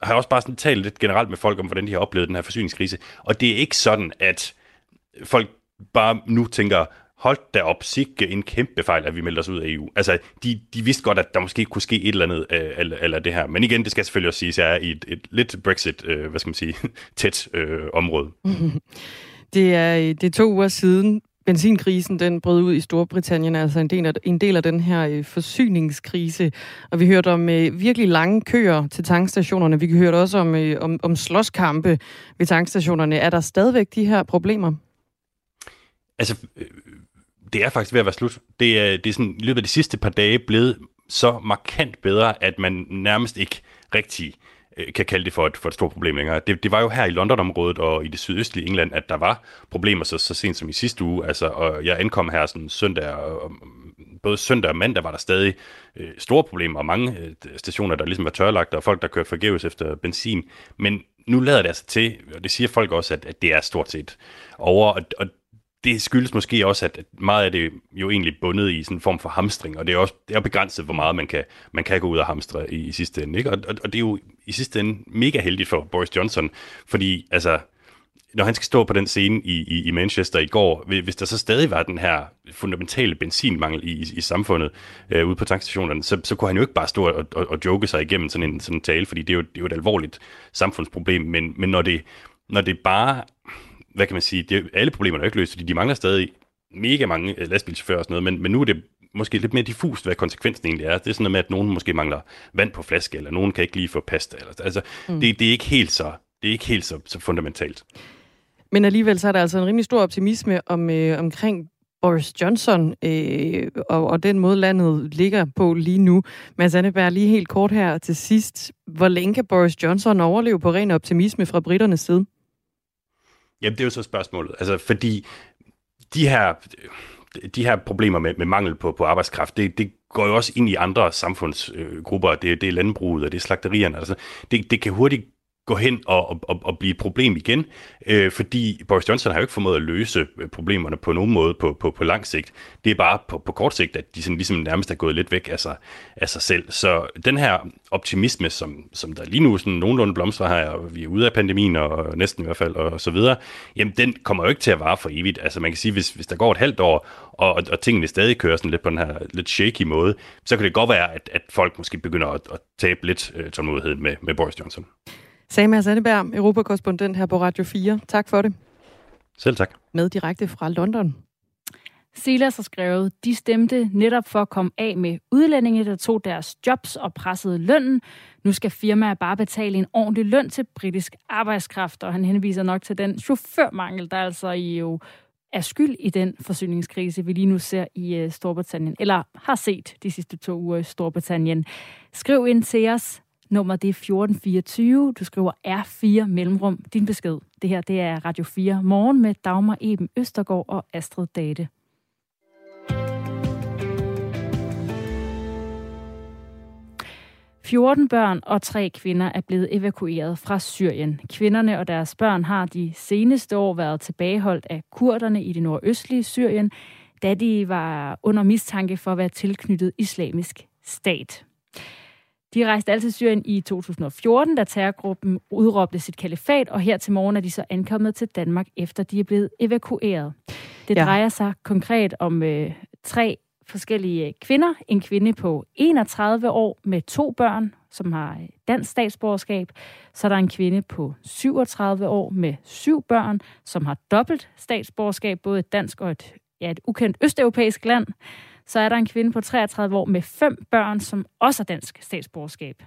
[SPEAKER 8] har også bare sådan talt lidt generelt med folk om, hvordan de har oplevet den her forsyningskrise. Og det er ikke sådan, at folk bare nu tænker, hold da op, sikke en kæmpe fejl, at vi melder os ud af EU. Altså, de, de vidste godt, at der måske kunne ske et eller andet øh, af, eller, eller det her. Men igen, det skal selvfølgelig også siges, at jeg er i et, et lidt Brexit, øh, hvad skal man sige, *laughs* tæt øh, område. *laughs*
[SPEAKER 2] Det er, det er to uger siden, benzinkrisen den brød ud i Storbritannien, altså en del af, en del af den her øh, forsyningskrise. Og vi hørte om øh, virkelig lange køer til tankstationerne. Vi hørte også om, øh, om, om slåskampe ved tankstationerne. Er der stadigvæk de her problemer?
[SPEAKER 8] Altså, øh, det er faktisk ved at være slut. Det er, det er sådan, i løbet af de sidste par dage blevet så markant bedre, at man nærmest ikke rigtig øh, Øh, kan kalde det for et, for et stort problem længere. Det, det var jo her i London-området og i det sydøstlige England, at der var problemer så, så sent som i sidste uge. Altså, og jeg ankom her sådan søndag, og, både søndag og mandag var der stadig øh, store problemer, og mange øh, stationer, der ligesom var tørlagt, og folk, der kørte forgæves efter benzin. Men nu lader det altså til, og det siger folk også, at, at det er stort set over, og, og det skyldes måske også, at meget af det jo egentlig bundet i sådan en form for hamstring, og det er også det er begrænset, hvor meget man kan, man kan gå ud og hamstre i, i sidste ende. Ikke? Og, og, og det er jo i sidste ende mega heldigt for Boris Johnson, fordi altså, når han skal stå på den scene i, i, i Manchester i går, hvis der så stadig var den her fundamentale benzinmangel i, i, i samfundet øh, ude på tankstationerne, så, så kunne han jo ikke bare stå og, og, og joke sig igennem sådan en, sådan en tale, fordi det er, jo, det er jo et alvorligt samfundsproblem, men, men når, det, når det bare hvad kan man sige, det, alle problemerne er ikke løst, fordi de mangler stadig mega mange øh, lastbilchauffører og sådan noget, men, men nu er det måske lidt mere diffust, hvad konsekvensen egentlig er. Det er sådan noget med, at nogen måske mangler vand på flaske, eller nogen kan ikke lige få pasta. Eller, altså, mm. det, det, er ikke helt så, det er ikke helt så, så fundamentalt.
[SPEAKER 2] Men alligevel så er der altså en rimelig stor optimisme om, øh, omkring Boris Johnson øh, og, og den måde, landet ligger på lige nu. Mads Anneberg, lige helt kort her til sidst. Hvor længe kan Boris Johnson overleve på ren optimisme fra britternes side?
[SPEAKER 8] Jamen, det er jo så spørgsmålet. Altså, fordi de her, de her problemer med, med mangel på, på arbejdskraft, det, det går jo også ind i andre samfundsgrupper. Det, det er landbruget, og det er slagterierne. Altså, det, det kan hurtigt gå hen og, og, og blive et problem igen, øh, fordi Boris Johnson har jo ikke formået at løse øh, problemerne på nogen måde på, på, på lang sigt. Det er bare på, på kort sigt, at de sådan ligesom nærmest er gået lidt væk af sig, af sig selv. Så den her optimisme, som, som der lige nu sådan nogenlunde blomstrer her, og vi er ude af pandemien, og næsten i hvert fald, og så videre, jamen den kommer jo ikke til at vare for evigt. Altså man kan sige, hvis, hvis der går et halvt år, og, og, og tingene stadig kører sådan lidt på den her lidt shaky måde, så kan det godt være, at, at folk måske begynder at, at tabe lidt øh, tålmodighed med, med Boris Johnson.
[SPEAKER 2] Sagde Mads Anneberg, Europakorrespondent her på Radio 4. Tak for det.
[SPEAKER 8] Selv tak.
[SPEAKER 2] Med direkte fra London.
[SPEAKER 1] Silas har skrevet, de stemte netop for at komme af med udlændinge, der tog deres jobs og pressede lønnen. Nu skal firmaer bare betale en ordentlig løn til britisk arbejdskraft, og han henviser nok til den chaufførmangel, der altså jo er skyld i den forsyningskrise, vi lige nu ser i øh, Storbritannien, eller har set de sidste to uger i Storbritannien. Skriv ind til os Nummer det er 1424. Du skriver R4 mellemrum. Din besked. Det her det er Radio 4 morgen med Dagmar Eben Østergaard og Astrid Date. 14 børn og tre kvinder er blevet evakueret fra Syrien. Kvinderne og deres børn har de seneste år været tilbageholdt af kurderne i det nordøstlige Syrien, da de var under mistanke for at være tilknyttet islamisk stat. De rejste altid til Syrien i 2014, da terrorgruppen udråbte sit kalifat, og her til morgen er de så ankommet til Danmark, efter de er blevet evakueret. Det ja. drejer sig konkret om øh, tre forskellige kvinder. En kvinde på 31 år med to børn, som har dansk statsborgerskab. Så er der en kvinde på 37 år med syv børn, som har dobbelt statsborgerskab, både et dansk og et, ja, et ukendt østeuropæisk land så er der en kvinde på 33 år med fem børn, som også har dansk statsborgerskab.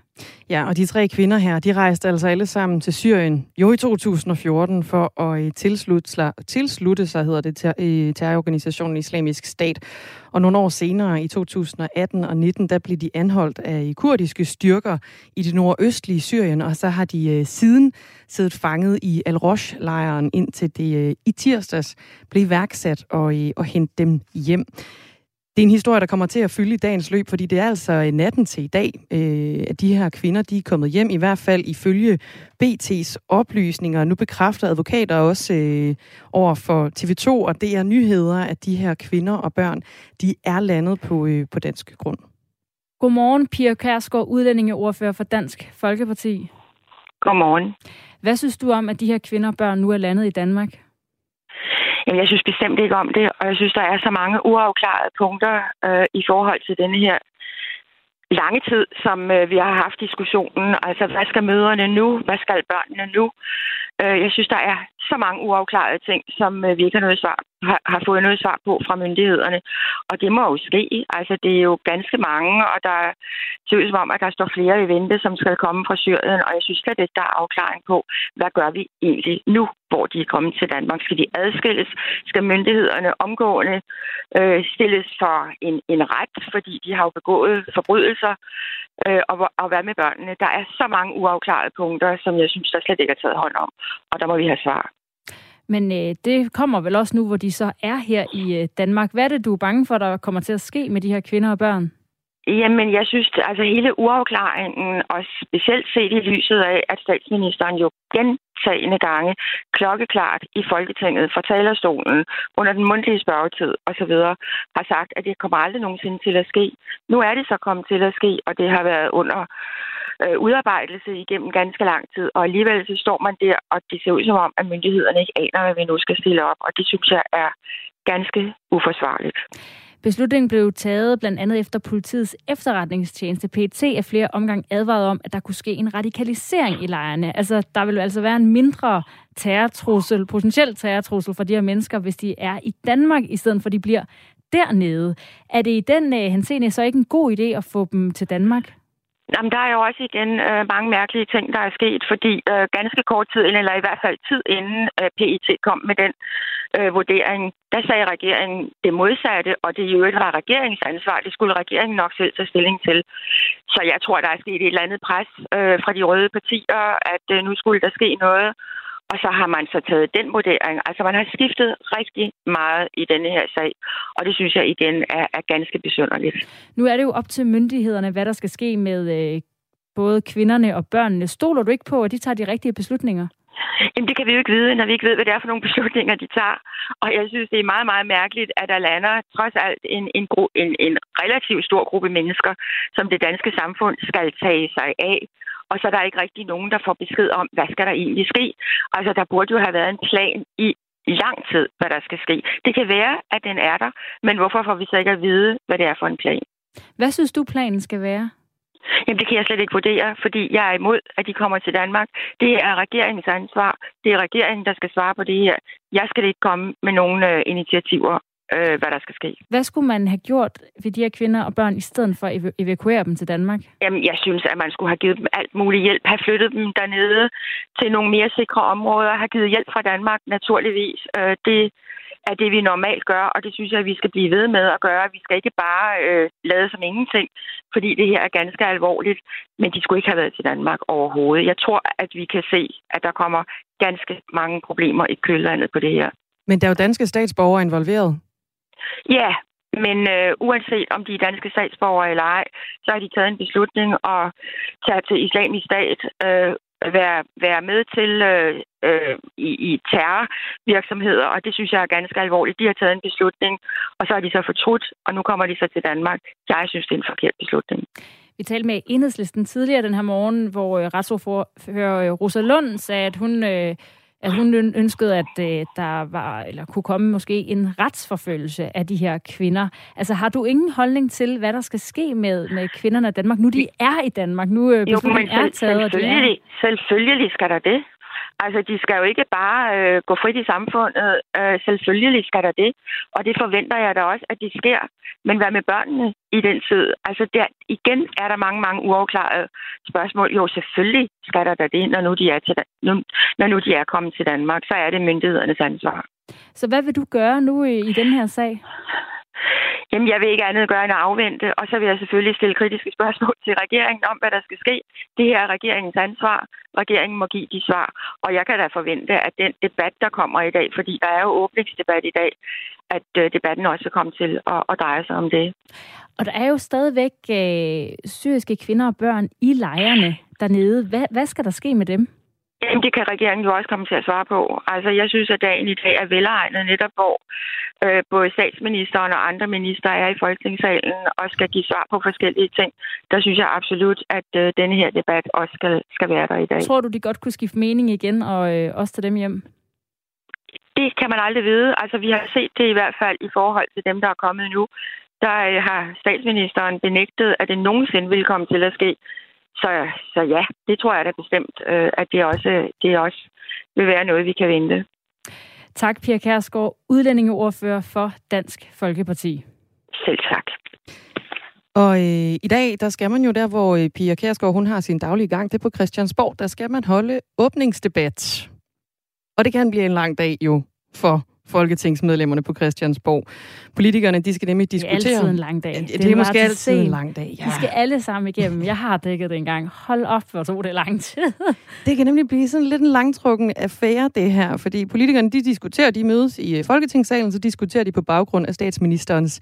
[SPEAKER 2] Ja, og de tre kvinder her, de rejste altså alle sammen til Syrien jo i 2014 for at øh, tilslutte sig, tilslutte sig hedder det, ter, terrororganisationen Islamisk Stat. Og nogle år senere, i 2018 og 19, der blev de anholdt af kurdiske styrker i det nordøstlige Syrien, og så har de øh, siden siddet fanget i Al-Rosh-lejren, indtil det øh, i tirsdags blev værksat og, øh, og hente dem hjem. Det er en historie, der kommer til at fylde i dagens løb, fordi det er altså natten til i dag, øh, at de her kvinder de er kommet hjem, i hvert fald ifølge BT's oplysninger. Nu bekræfter advokater også øh, over for TV2 og det er Nyheder, at de her kvinder og børn, de er landet på, øh, på dansk grund.
[SPEAKER 1] Godmorgen, Pia Kærsgaard, udlændingeordfører for Dansk Folkeparti.
[SPEAKER 11] Godmorgen.
[SPEAKER 1] Hvad synes du om, at de her kvinder og børn nu er landet i Danmark?
[SPEAKER 11] Jamen, jeg synes bestemt ikke om det, og jeg synes, der er så mange uafklarede punkter øh, i forhold til denne her lange tid, som øh, vi har haft diskussionen. Altså, hvad skal møderne nu? Hvad skal børnene nu? Øh, jeg synes, der er så mange uafklarede ting, som øh, vi ikke har, noget svar, har, har fået noget svar på fra myndighederne. Og det må jo ske. Altså, det er jo ganske mange, og der er ud om, at der står flere i vente, som skal komme fra Syrien. Og jeg synes slet ikke, der er afklaring på, hvad gør vi egentlig nu, hvor de er kommet til Danmark? Skal de adskilles? Skal myndighederne omgående øh, stilles for en, en ret, fordi de har jo begået forbrydelser? Øh, og, og hvad med børnene? Der er så mange uafklarede punkter, som jeg synes, der slet ikke er taget hånd om. Og der må vi have svar.
[SPEAKER 1] Men øh, det kommer vel også nu, hvor de så er her i øh, Danmark. Hvad er det, du er bange for, der kommer til at ske med de her kvinder og børn?
[SPEAKER 11] Jamen, jeg synes, altså hele uafklaringen, og specielt set i lyset af, at statsministeren jo gentagende gange klokkeklart i Folketinget fra talerstolen under den mundtlige spørgetid osv. har sagt, at det kommer aldrig nogensinde til at ske. Nu er det så kommet til at ske, og det har været under øh, udarbejdelse igennem ganske lang tid, og alligevel så står man der, og det ser ud som om, at myndighederne ikke aner, hvad vi nu skal stille op, og det synes jeg er ganske uforsvarligt.
[SPEAKER 1] Beslutningen blev taget blandt andet efter politiets efterretningstjeneste PT af flere omgang advaret om, at der kunne ske en radikalisering i lejrene. Altså, der vil altså være en mindre terrortrussel, potentiel terrortrussel for de her mennesker, hvis de er i Danmark, i stedet for at de bliver dernede. Er det i den øh, henseende så ikke en god idé at få dem til Danmark?
[SPEAKER 11] Jamen, der er jo også igen øh, mange mærkelige ting, der er sket, fordi øh, ganske kort tid inden, eller i hvert fald tid inden øh, PET kom med den øh, vurdering, der sagde regeringen det modsatte, og det jo ikke var regeringens ansvar. Det skulle regeringen nok selv tage stilling til. Så jeg tror, der er sket et eller andet pres øh, fra de røde partier, at øh, nu skulle der ske noget. Og så har man så taget den vurdering. Altså man har skiftet rigtig meget i denne her sag, og det synes jeg igen er, er ganske besynderligt.
[SPEAKER 1] Nu er det jo op til myndighederne, hvad der skal ske med øh, både kvinderne og børnene. Stoler du ikke på, at de tager de rigtige beslutninger?
[SPEAKER 11] Jamen, det kan vi jo ikke vide, når vi ikke ved, hvad det er for nogle *laughs* beslutninger, de tager. Og jeg synes, det er meget, meget mærkeligt, at der lander trods alt en, en, en, en relativt stor gruppe mennesker, som det danske samfund skal tage sig af og så er der ikke rigtig nogen, der får besked om, hvad skal der egentlig ske. Altså, der burde jo have været en plan i lang tid, hvad der skal ske. Det kan være, at den er der, men hvorfor får vi så ikke at vide, hvad det er for en plan?
[SPEAKER 1] Hvad synes du, planen skal være?
[SPEAKER 11] Jamen, det kan jeg slet ikke vurdere, fordi jeg er imod, at de kommer til Danmark. Det er regeringens ansvar. Det er regeringen, der skal svare på det her. Jeg skal ikke komme med nogle øh, initiativer øh, hvad der skal ske.
[SPEAKER 1] Hvad skulle man have gjort ved de her kvinder og børn, i stedet for at ev- evakuere dem til Danmark?
[SPEAKER 11] Jamen, jeg synes, at man skulle have givet dem alt mulig hjælp, have flyttet dem dernede til nogle mere sikre områder, have givet hjælp fra Danmark, naturligvis. Øh, det er det, vi normalt gør, og det synes jeg, at vi skal blive ved med at gøre. Vi skal ikke bare øh, lade som ingenting, fordi det her er ganske alvorligt, men de skulle ikke have været til Danmark overhovedet. Jeg tror, at vi kan se, at der kommer ganske mange problemer i kølvandet på det her.
[SPEAKER 2] Men der er jo danske statsborgere involveret.
[SPEAKER 11] Ja, Men øh, uanset om de er danske statsborgere eller ej, så har de taget en beslutning at tage til islamisk stat, øh, være, være med til øh, øh, i, i terrorvirksomheder, og det synes jeg er ganske alvorligt. De har taget en beslutning, og så er de så fortrudt, og nu kommer de så til Danmark. Jeg synes, det er en forkert beslutning.
[SPEAKER 1] Vi talte med enhedslisten tidligere den her morgen, hvor øh, retsordfører øh, Rosa Lund sagde, at hun, øh, at hun ønskede, at øh, der var, eller kunne komme måske en retsforfølgelse af de her kvinder. Altså har du ingen holdning til, hvad der skal ske med, med kvinderne i Danmark, nu de er i Danmark, nu øh,
[SPEAKER 11] jo, men er taget, selvfølgelig, er... selvfølgelig skal der det. Altså, de skal jo ikke bare øh, gå frit i samfundet. Øh, selvfølgelig skal der det. Og det forventer jeg da også, at det sker. Men hvad med børnene i den tid? Altså, der, igen er der mange, mange uafklarede spørgsmål. Jo, selvfølgelig skal der da det, når nu de er, til, nu, når nu de er kommet til Danmark. Så er det myndighedernes ansvar.
[SPEAKER 1] Så hvad vil du gøre nu i, i den her sag? *laughs*
[SPEAKER 11] Jamen, jeg vil ikke andet gøre end at afvente, og så vil jeg selvfølgelig stille kritiske spørgsmål til regeringen om, hvad der skal ske. Det her er regeringens ansvar. Regeringen må give de svar, og jeg kan da forvente, at den debat, der kommer i dag, fordi der er jo åbningsdebat i dag, at øh, debatten også kommer til at, at dreje sig om det.
[SPEAKER 1] Og der er jo stadigvæk øh, syriske kvinder og børn i lejrene dernede. Hvad, hvad skal der ske med dem?
[SPEAKER 11] Jamen, det kan regeringen jo også komme til at svare på. Altså, jeg synes, at dagen i dag er velegnet netop, hvor øh, både statsministeren og andre minister er i Folketingssalen og skal give svar på forskellige ting. Der synes jeg absolut, at øh, denne her debat også skal, skal være der i dag.
[SPEAKER 1] Tror du, de godt kunne skifte mening igen og øh, også tage dem hjem?
[SPEAKER 11] Det kan man aldrig vide. Altså, vi har set det i hvert fald i forhold til dem, der er kommet nu. Der øh, har statsministeren benægtet, at det nogensinde vil komme til at ske. Så, så ja, det tror jeg da bestemt, øh, at det også, det også vil være noget, vi kan vente.
[SPEAKER 1] Tak, Pia Kærsgaard, udlændingeordfører for Dansk Folkeparti.
[SPEAKER 11] Selv tak.
[SPEAKER 2] Og øh, i dag, der skal man jo der, hvor øh, Pia Kærsgaard, hun har sin daglige gang, det er på Christiansborg, der skal man holde åbningsdebat. Og det kan blive en lang dag jo for folketingsmedlemmerne på Christiansborg. Politikerne, de skal nemlig diskutere...
[SPEAKER 1] Det er altid en lang dag.
[SPEAKER 2] Det, det er måske altid en lang dag,
[SPEAKER 1] ja. De skal alle sammen igennem. Jeg har dækket det engang. Hold op, hvor tog det lang tid.
[SPEAKER 2] det kan nemlig blive sådan lidt en langtrukken affære, det her, fordi politikerne, de diskuterer, de mødes i øh, Folketingssalen, så diskuterer de på baggrund af statsministerens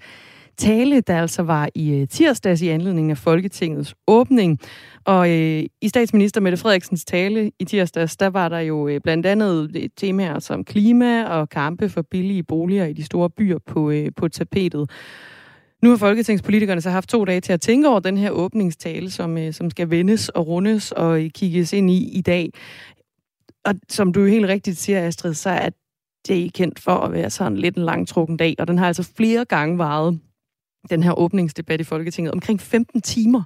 [SPEAKER 2] tale, der altså var i øh, tirsdags i anledning af Folketingets åbning. Og øh, i statsminister Mette Frederiksens tale i tirsdags, der var der jo øh, blandt andet øh, temaer som klima og kampe for billige boliger i de store byer på, øh, på tapetet. Nu har folketingspolitikerne så haft to dage til at tænke over den her åbningstale, som, øh, som skal vendes og rundes og øh, kigges ind i i dag. Og som du jo helt rigtigt siger, Astrid, så er det kendt for at være sådan lidt en langtrukken dag, og den har altså flere gange varet den her åbningsdebat i Folketinget, omkring 15 timer.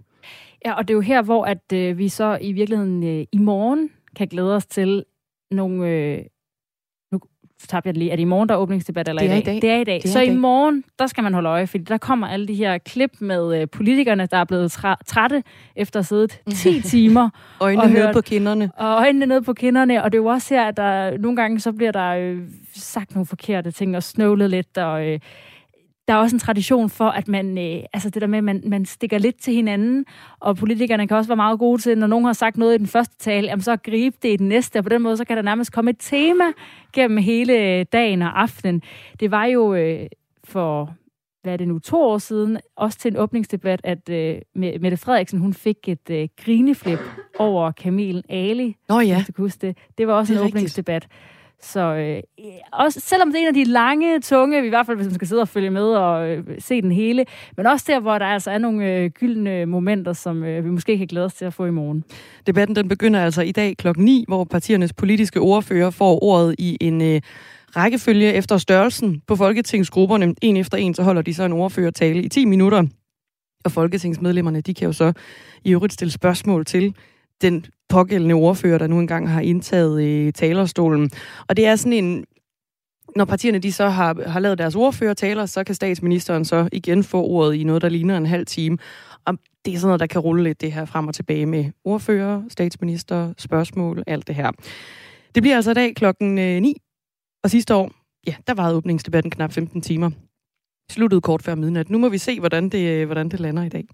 [SPEAKER 1] Ja, og det er jo her, hvor at øh, vi så i virkeligheden øh, i morgen kan glæde os til nogle... Øh, nu tabte jeg det lige. Er det i morgen, der er åbningsdebat, eller
[SPEAKER 2] det er
[SPEAKER 1] i
[SPEAKER 2] dag?
[SPEAKER 1] Det er i dag.
[SPEAKER 2] Det er
[SPEAKER 1] så
[SPEAKER 2] i
[SPEAKER 1] dag.
[SPEAKER 2] i
[SPEAKER 1] morgen, der skal man holde øje, fordi der kommer alle de her klip med øh, politikerne, der er blevet trætte efter at sidde 10 timer. *laughs*
[SPEAKER 2] øjnene og nede hørt, på kinderne.
[SPEAKER 1] Og øjnene nede på kinderne. Og det er jo også her, at der nogle gange så bliver der øh, sagt nogle forkerte ting og snøvlet lidt, og... Øh, der er også en tradition for, at man, øh, altså det der med, at man, man stikker lidt til hinanden, og politikerne kan også være meget gode til, når nogen har sagt noget i den første tale, jamen så gribe det i den næste, og på den måde, så kan der nærmest komme et tema gennem hele dagen og aftenen. Det var jo øh, for, hvad er det nu, to år siden, også til en åbningsdebat, at øh, Mette Frederiksen, hun fik et øh, grineflip over Camille Ali.
[SPEAKER 2] Nå ja.
[SPEAKER 1] Det. det var også det en rigtigt. åbningsdebat. Så øh, også, selvom det er en af de lange, tunge, i hvert fald hvis man skal sidde og følge med og øh, se den hele, men også der, hvor der altså er nogle øh, gyldne momenter, som øh, vi måske kan glæde os til at få i morgen.
[SPEAKER 2] Debatten den begynder altså i dag klokken 9, hvor partiernes politiske ordfører får ordet i en øh, rækkefølge efter størrelsen på folketingsgrupperne. En efter en, så holder de så en ordførertale i 10 minutter. Og folketingsmedlemmerne, de kan jo så i øvrigt stille spørgsmål til den pågældende ordfører, der nu engang har indtaget øh, talerstolen. Og det er sådan en... Når partierne de så har, har lavet deres ordførertaler, så kan statsministeren så igen få ordet i noget, der ligner en halv time. Og det er sådan noget, der kan rulle lidt det her frem og tilbage med ordfører, statsminister, spørgsmål, alt det her. Det bliver altså i dag klokken øh, 9, og sidste år, ja, der var åbningsdebatten knap 15 timer. Sluttede kort før midnat. Nu må vi se, hvordan det, øh, hvordan det lander i dag.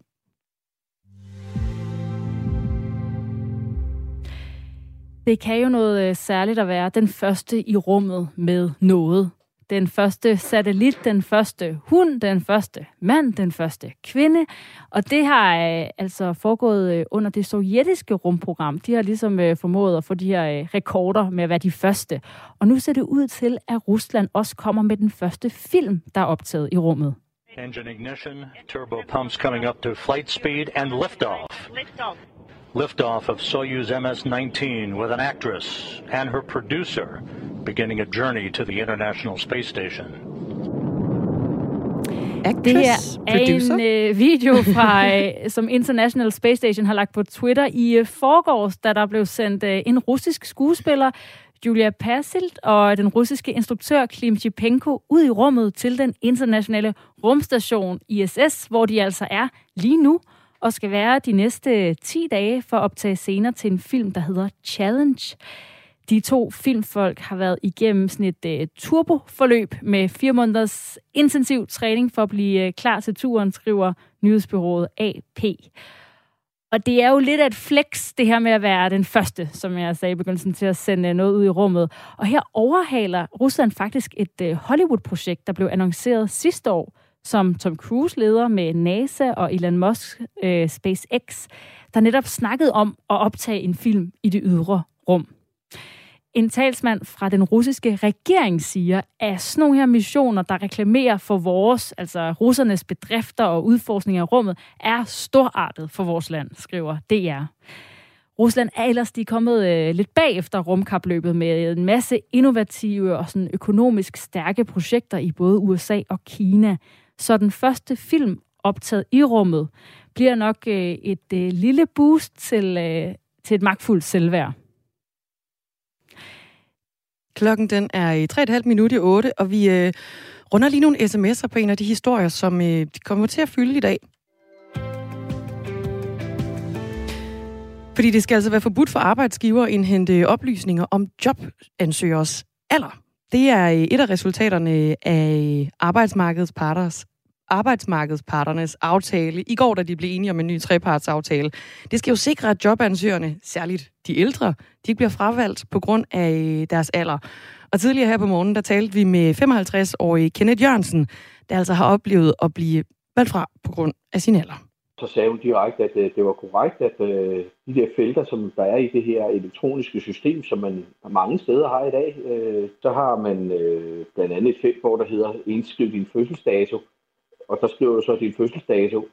[SPEAKER 1] Det kan jo noget øh, særligt at være den første i rummet med noget. den første satellit, den første hund, den første mand, den første kvinde. Og det har øh, altså foregået øh, under det sovjetiske rumprogram. De har ligesom øh, formået at få de her øh, rekorder med at være de første. Og nu ser det ud til, at Rusland også kommer med den første film, der er optaget i rummet.
[SPEAKER 12] Engine ignition, turbo pumps coming up to flight speed, and liftoff.
[SPEAKER 13] Liftoff.
[SPEAKER 12] Of Soyuz MS-19 with an actress and her producer beginning a journey to the International Space Station.
[SPEAKER 1] Det her er en øh, video, fra, *laughs* øh, som International Space Station har lagt på Twitter i øh, forgårs, da der blev sendt øh, en russisk skuespiller, Julia Persilt, og den russiske instruktør Klim Chipenko ud i rummet til den internationale rumstation ISS, hvor de altså er lige nu og skal være de næste 10 dage for at optage scener til en film, der hedder Challenge. De to filmfolk har været igennem sådan et uh, turboforløb med fire måneders intensiv træning for at blive uh, klar til turen, skriver nyhedsbyrået AP. Og det er jo lidt af et flex, det her med at være den første, som jeg sagde i begyndelsen, til at sende øh, noget ud i rummet. Og her overhaler Rusland faktisk et uh, Hollywood-projekt, der blev annonceret sidste år, som Tom Cruise leder med NASA og Elon Musk øh, SpaceX, der netop snakkede om at optage en film i det ydre rum. En talsmand fra den russiske regering siger, at sådan nogle her missioner, der reklamerer for vores, altså russernes bedrifter og udforskning af rummet, er storartet for vores land, skriver DR. Rusland er ellers de er kommet øh, lidt bag efter rumkapløbet med en masse innovative og sådan økonomisk stærke projekter i både USA og Kina. Så den første film optaget i rummet bliver nok øh, et øh, lille boost til, øh, til et magtfuldt selvværd.
[SPEAKER 2] Klokken den er i 3,5 minutter i 8, og vi øh, runder lige nogle sms'er på en af de historier, som øh, de kommer til at fylde i dag. Fordi det skal altså være forbudt for arbejdsgiver at indhente oplysninger om jobansøgers alder. Det er øh, et af resultaterne af øh, arbejdsmarkedets parters arbejdsmarkedsparternes aftale i går, da de blev enige om en ny trepartsaftale. Det skal jo sikre, at jobansøgerne, særligt de ældre, de bliver fravalgt på grund af øh, deres alder. Og tidligere her på morgenen, der talte vi med 55-årige Kenneth Jørgensen, der altså har oplevet at blive valgt fra på grund af sin alder.
[SPEAKER 14] Så sagde hun direkte, at øh, det var korrekt, at øh, de der felter, som der er i det her elektroniske system, som man mange steder har i dag, øh, så har man blandt andet et felt, hvor der hedder indskriv din fødselsdato, og der skriver du så din fødselsdato,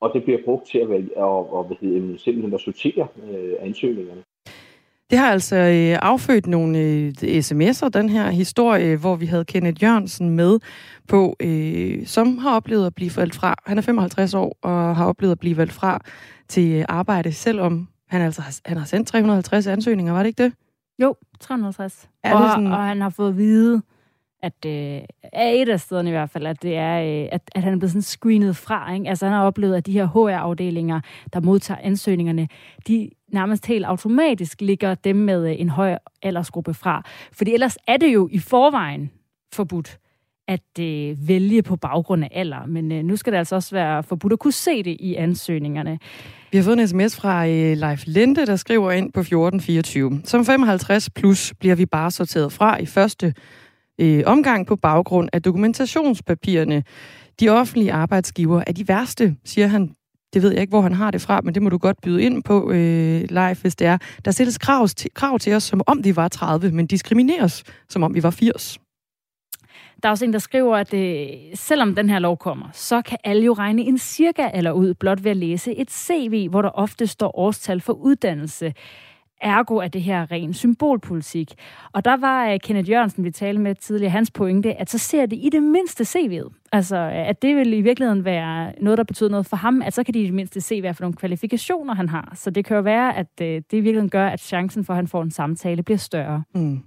[SPEAKER 14] og det bliver brugt til at, vælge, og, og hvad hedder, simpelthen at sortere øh, ansøgningerne.
[SPEAKER 2] Det har altså øh, affødt nogle øh, sms'er, den her historie, hvor vi havde Kenneth Jørgensen med på, øh, som har oplevet at blive valgt fra. Han er 55 år og har oplevet at blive valgt fra til arbejde, selvom han altså han har sendt 350 ansøgninger, var det ikke det?
[SPEAKER 1] Jo, 350. Er det sådan... og han har fået at vide, at øh, er et af stederne i hvert fald, at det er, øh, at, at han er blevet sådan screenet fra. Ikke? Altså han har oplevet, at de her HR-afdelinger, der modtager ansøgningerne, de nærmest helt automatisk ligger dem med øh, en høj aldersgruppe fra. Fordi ellers er det jo i forvejen forbudt at øh, vælge på baggrund af alder. Men øh, nu skal det altså også være forbudt at kunne se det i ansøgningerne.
[SPEAKER 2] Vi har fået en sms fra øh, Leif Linde, der skriver ind på 1424. Som 55 plus bliver vi bare sorteret fra i første øh, omgang på baggrund af dokumentationspapirerne. De offentlige arbejdsgiver er de værste, siger han. Det ved jeg ikke, hvor han har det fra, men det må du godt byde ind på øh, live, hvis det er. Der stilles krav til, krav til os, som om vi var 30, men diskrimineres, som om vi var 80.
[SPEAKER 1] Der er også en, der skriver, at øh, selvom den her lov kommer, så kan alle jo regne en cirka eller ud blot ved at læse et CV, hvor der ofte står årstal for uddannelse. Ergo er det her ren symbolpolitik. Og der var øh, Kenneth Jørgensen, vi talte med tidligere, hans pointe, at så ser det i det mindste CV'et. Altså, at det vil i virkeligheden være noget, der betyder noget for ham, at så kan de i det mindste se, hvad for nogle kvalifikationer han har. Så det kan jo være, at øh, det i virkeligheden gør, at chancen for, at han får en samtale, bliver større.
[SPEAKER 2] Mm.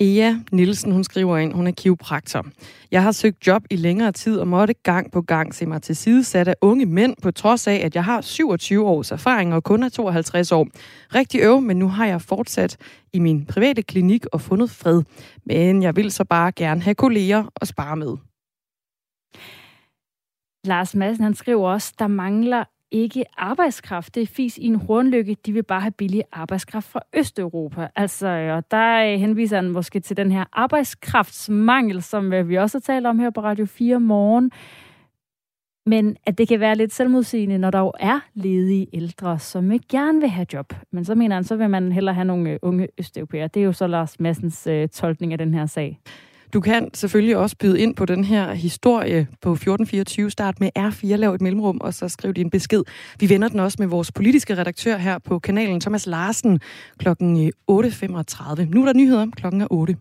[SPEAKER 2] Ea Nielsen, hun skriver ind, hun er kiropraktor. Jeg har søgt job i længere tid og måtte gang på gang se mig til sidesat af unge mænd, på trods af, at jeg har 27 års erfaring og kun er 52 år. Rigtig øv, men nu har jeg fortsat i min private klinik og fundet fred. Men jeg vil så bare gerne have kolleger og spare med.
[SPEAKER 1] Lars Madsen, han skriver også, der mangler ikke arbejdskraft. Det er fis i en hornlykke. De vil bare have billig arbejdskraft fra Østeuropa. Altså, og der henviser han måske til den her arbejdskraftsmangel, som øh, vi også har talt om her på Radio 4 morgen. Men at det kan være lidt selvmodsigende, når der jo er ledige ældre, som ikke gerne vil have job. Men så mener han, så vil man hellere have nogle øh, unge østeuropæere. Det er jo så Lars Massens øh, tolkning af den her sag.
[SPEAKER 2] Du kan selvfølgelig også byde ind på den her historie på 1424. Start med R4, lav et mellemrum, og så skriv din besked. Vi vender den også med vores politiske redaktør her på kanalen, Thomas Larsen, klokken øh, 8.35. Nu er der nyheder, klokken er 8.